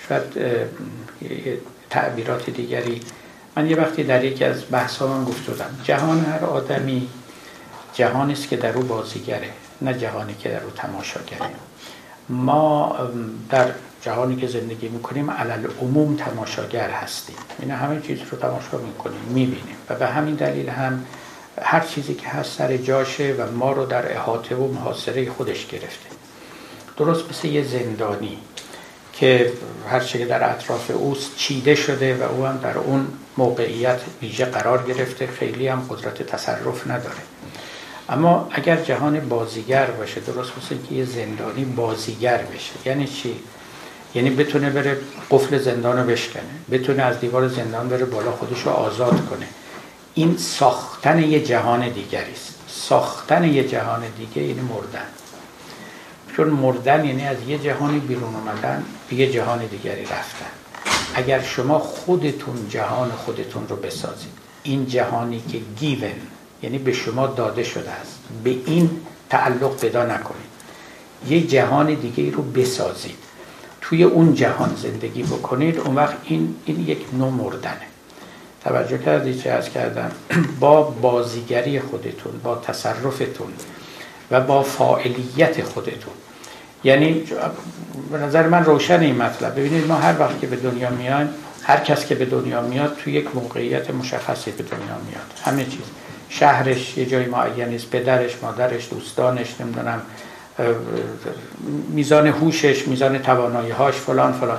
شاید تعبیرات دیگری. من یه وقتی در یکی از بحث من گفت جهان هر آدمی جهانی است که در او بازیگره نه جهانی که در او تماشاگره. ما در جهانی که زندگی می‌کنیم علل عموم تماشاگر هستیم. این همه چیز رو تماشا می‌کنیم می‌بینیم. و به همین دلیل هم هر چیزی که هست سر جاشه و ما رو در احاطه و محاصره خودش گرفته. درست مثل یه زندانی که هر چی در اطراف اوست چیده شده و او هم در اون موقعیت ویژه قرار گرفته خیلی هم قدرت تصرف نداره. اما اگر جهان بازیگر باشه درست مثل که یه زندانی بازیگر بشه یعنی چی؟ یعنی بتونه بره قفل زندان رو بشکنه بتونه از دیوار زندان بره بالا خودش رو آزاد کنه. این ساختن یه جهان دیگری است. ساختن یه جهان دیگه یعنی مردن. چون مردن یعنی از یه جهانی بیرون اومدن به یه جهان دیگری رفتن. اگر شما خودتون جهان خودتون رو بسازید این جهانی که گیون یعنی به شما داده شده است. به این تعلق پیدا نکنید. یه جهان دیگه رو بسازید. توی اون جهان زندگی بکنید. اون وقت این, این یک نوع مردنه. توجه کردید چه از کردم؟ با بازیگری خودتون با تصرفتون و با فاعلیت خودتون. یعنی به نظر من روشن این مطلب. ببینید ما هر وقت که به دنیا میایم هر کس که به دنیا میاد توی یک موقعیت مشخصی به دنیا میاد. همه چیز. شهرش یه جای معین است پدرش مادرش دوستانش نمی‌دونم میزان هوشش میزان تواناییهاش فلان فلان.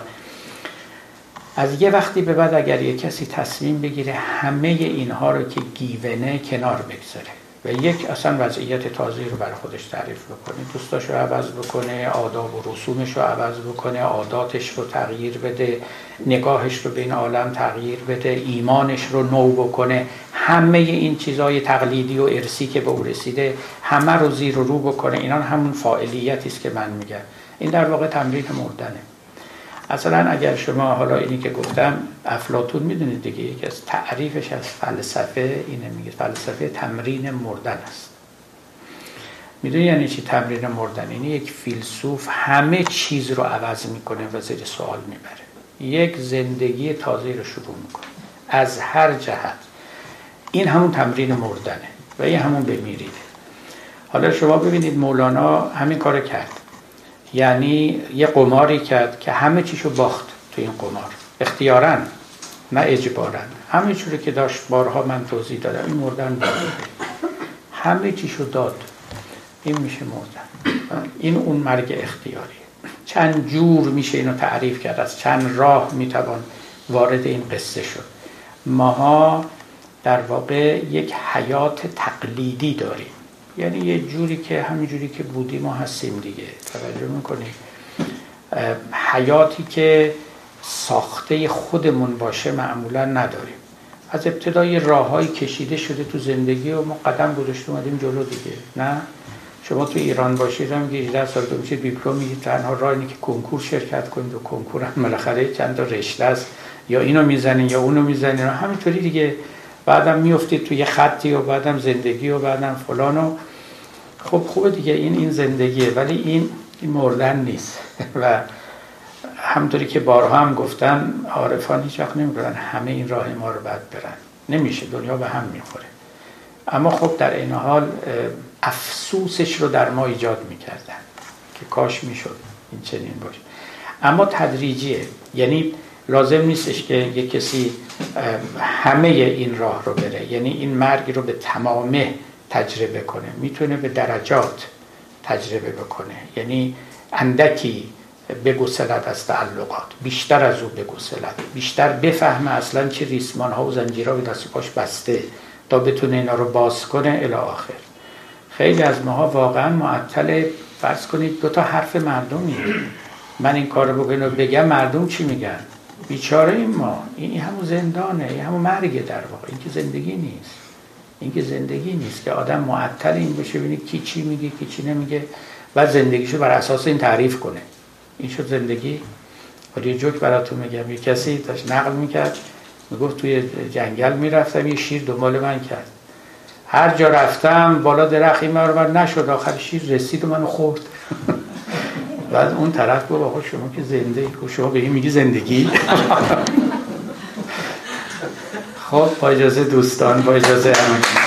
از یه وقتی به بعد اگر یه کسی تصمیم بگیره همه اینها رو که گیونه کنار بگذاره. و یک اصلا وضعیت تازه رو برای خودش تعریف بکنه. دوستاش رو عوض بکنه آداب و رسومش رو عوض بکنه عاداتش رو تغییر بده نگاهش رو بین عالم تغییر بده ایمانش رو نو بکنه. همه این چیزهای تقلیدی و ارسی که به او رسیده همه رو زیر و رو بکنه. اینا همون فاعلیتی است که من میگم. این در واقع تمرین مردنه. اصلا اگر شما حالا اینی که گفتم افلاتون می‌دونید دیگه یکی از تعریفش از فلسفه اینه میگه فلسفه تمرین مردن است. می‌دونی یعنی چی تمرین مردن؟ یعنی یک فیلسوف همه چیز رو عوض می‌کنه و زیر سوال می‌بره. یک زندگی تازه رو شروع می‌کنه. از هر جهت. این همون تمرین مردنه و این همون بمیریده حالا شما ببینید مولانا همین کار کرد. یعنی یه قماری کرد که همه چیشو باخت تو این قمار. اختیارا نه اجبارا. همه چیزی که داشت بارها من توضیح دادم این مردن بود. همه چیشو داد. این میشه مردن. این اون مرگ اختیاری چند جور میشه اینو تعریف کرد. از چند راه می‌توان وارد این قصه شد. ماها در واقع یک حیات تقلیدی داریم. یعنی یه جوری که همین جوری که بودیم ما هستیم دیگه. توجه می‌کنیم حیاتی که ساخته خودمون باشه معمولا نداریم. از ابتدای راههایی کشیده شده تو زندگی و ما قدم گذاشته اومدیم جلو دیگه. نه؟ شما تو ایران باشید هم که 18 سال تو میشید دیپلم میگید تنها راه اینه که کنکور شرکت کنید و کنکور هم بالاخره چند تا رشته است. یا اینو می‌زنین یا اونو می‌زنین همینطوری دیگه. بعدم میفتید توی خطی و بعدم زندگی و بعدم فلان و خب خوبه دیگه این این زندگیه ولی این, این مردن نیست. و همطوری که بارها هم گفتم عارفان هیچ وقت نمیگن همه این راه ما رو بعد برن. نمیشه دنیا به هم می‌خوره. اما خب در این حال افسوسش رو در ما ایجاد می‌کردن که کاش می‌شد این چنین باشه. اما تدریجیه. یعنی لازم نیستش که یک کسی همه این راه رو بره. یعنی این مرگ رو به تمامه تجربه کنه. می‌تونه به درجات تجربه بکنه. یعنی اندکی بگسلد از تعلقات. بیشتر از او بگسلد بیشتر بفهمه اصلا چه ریسمان ها و زنجیرها به دست پاش بسته تا بتونه اینا رو باز کنه الی آخر. خیلی از ماها واقعا معطل فرض کنید دو تا حرف مردمی. من این کار رو بگم مردم چی میگن؟ بیچاره این ما. این همون زندانه. این همون مرگه در واقع. این که زندگی نیست. این که زندگی نیست که آدم معطل این بشه ببینه کی چی میگه کی چی نمیگه و زندگیشو بر اساس این تعریف کنه. این شد زندگی. ولی یه جوک براتون میگم. یه کسی داشت نقل می‌کرد می‌گفت توی جنگل می‌رفتم یه شیر دنبال من کرد. هر جا رفتم بالا درخت این من نشد. آخر شیر رسید و منو خورد. بعد اون طرف گفت آقا شما که زنده شما به این میگی زندگی؟ خب با اجازه دوستان با اجازه همه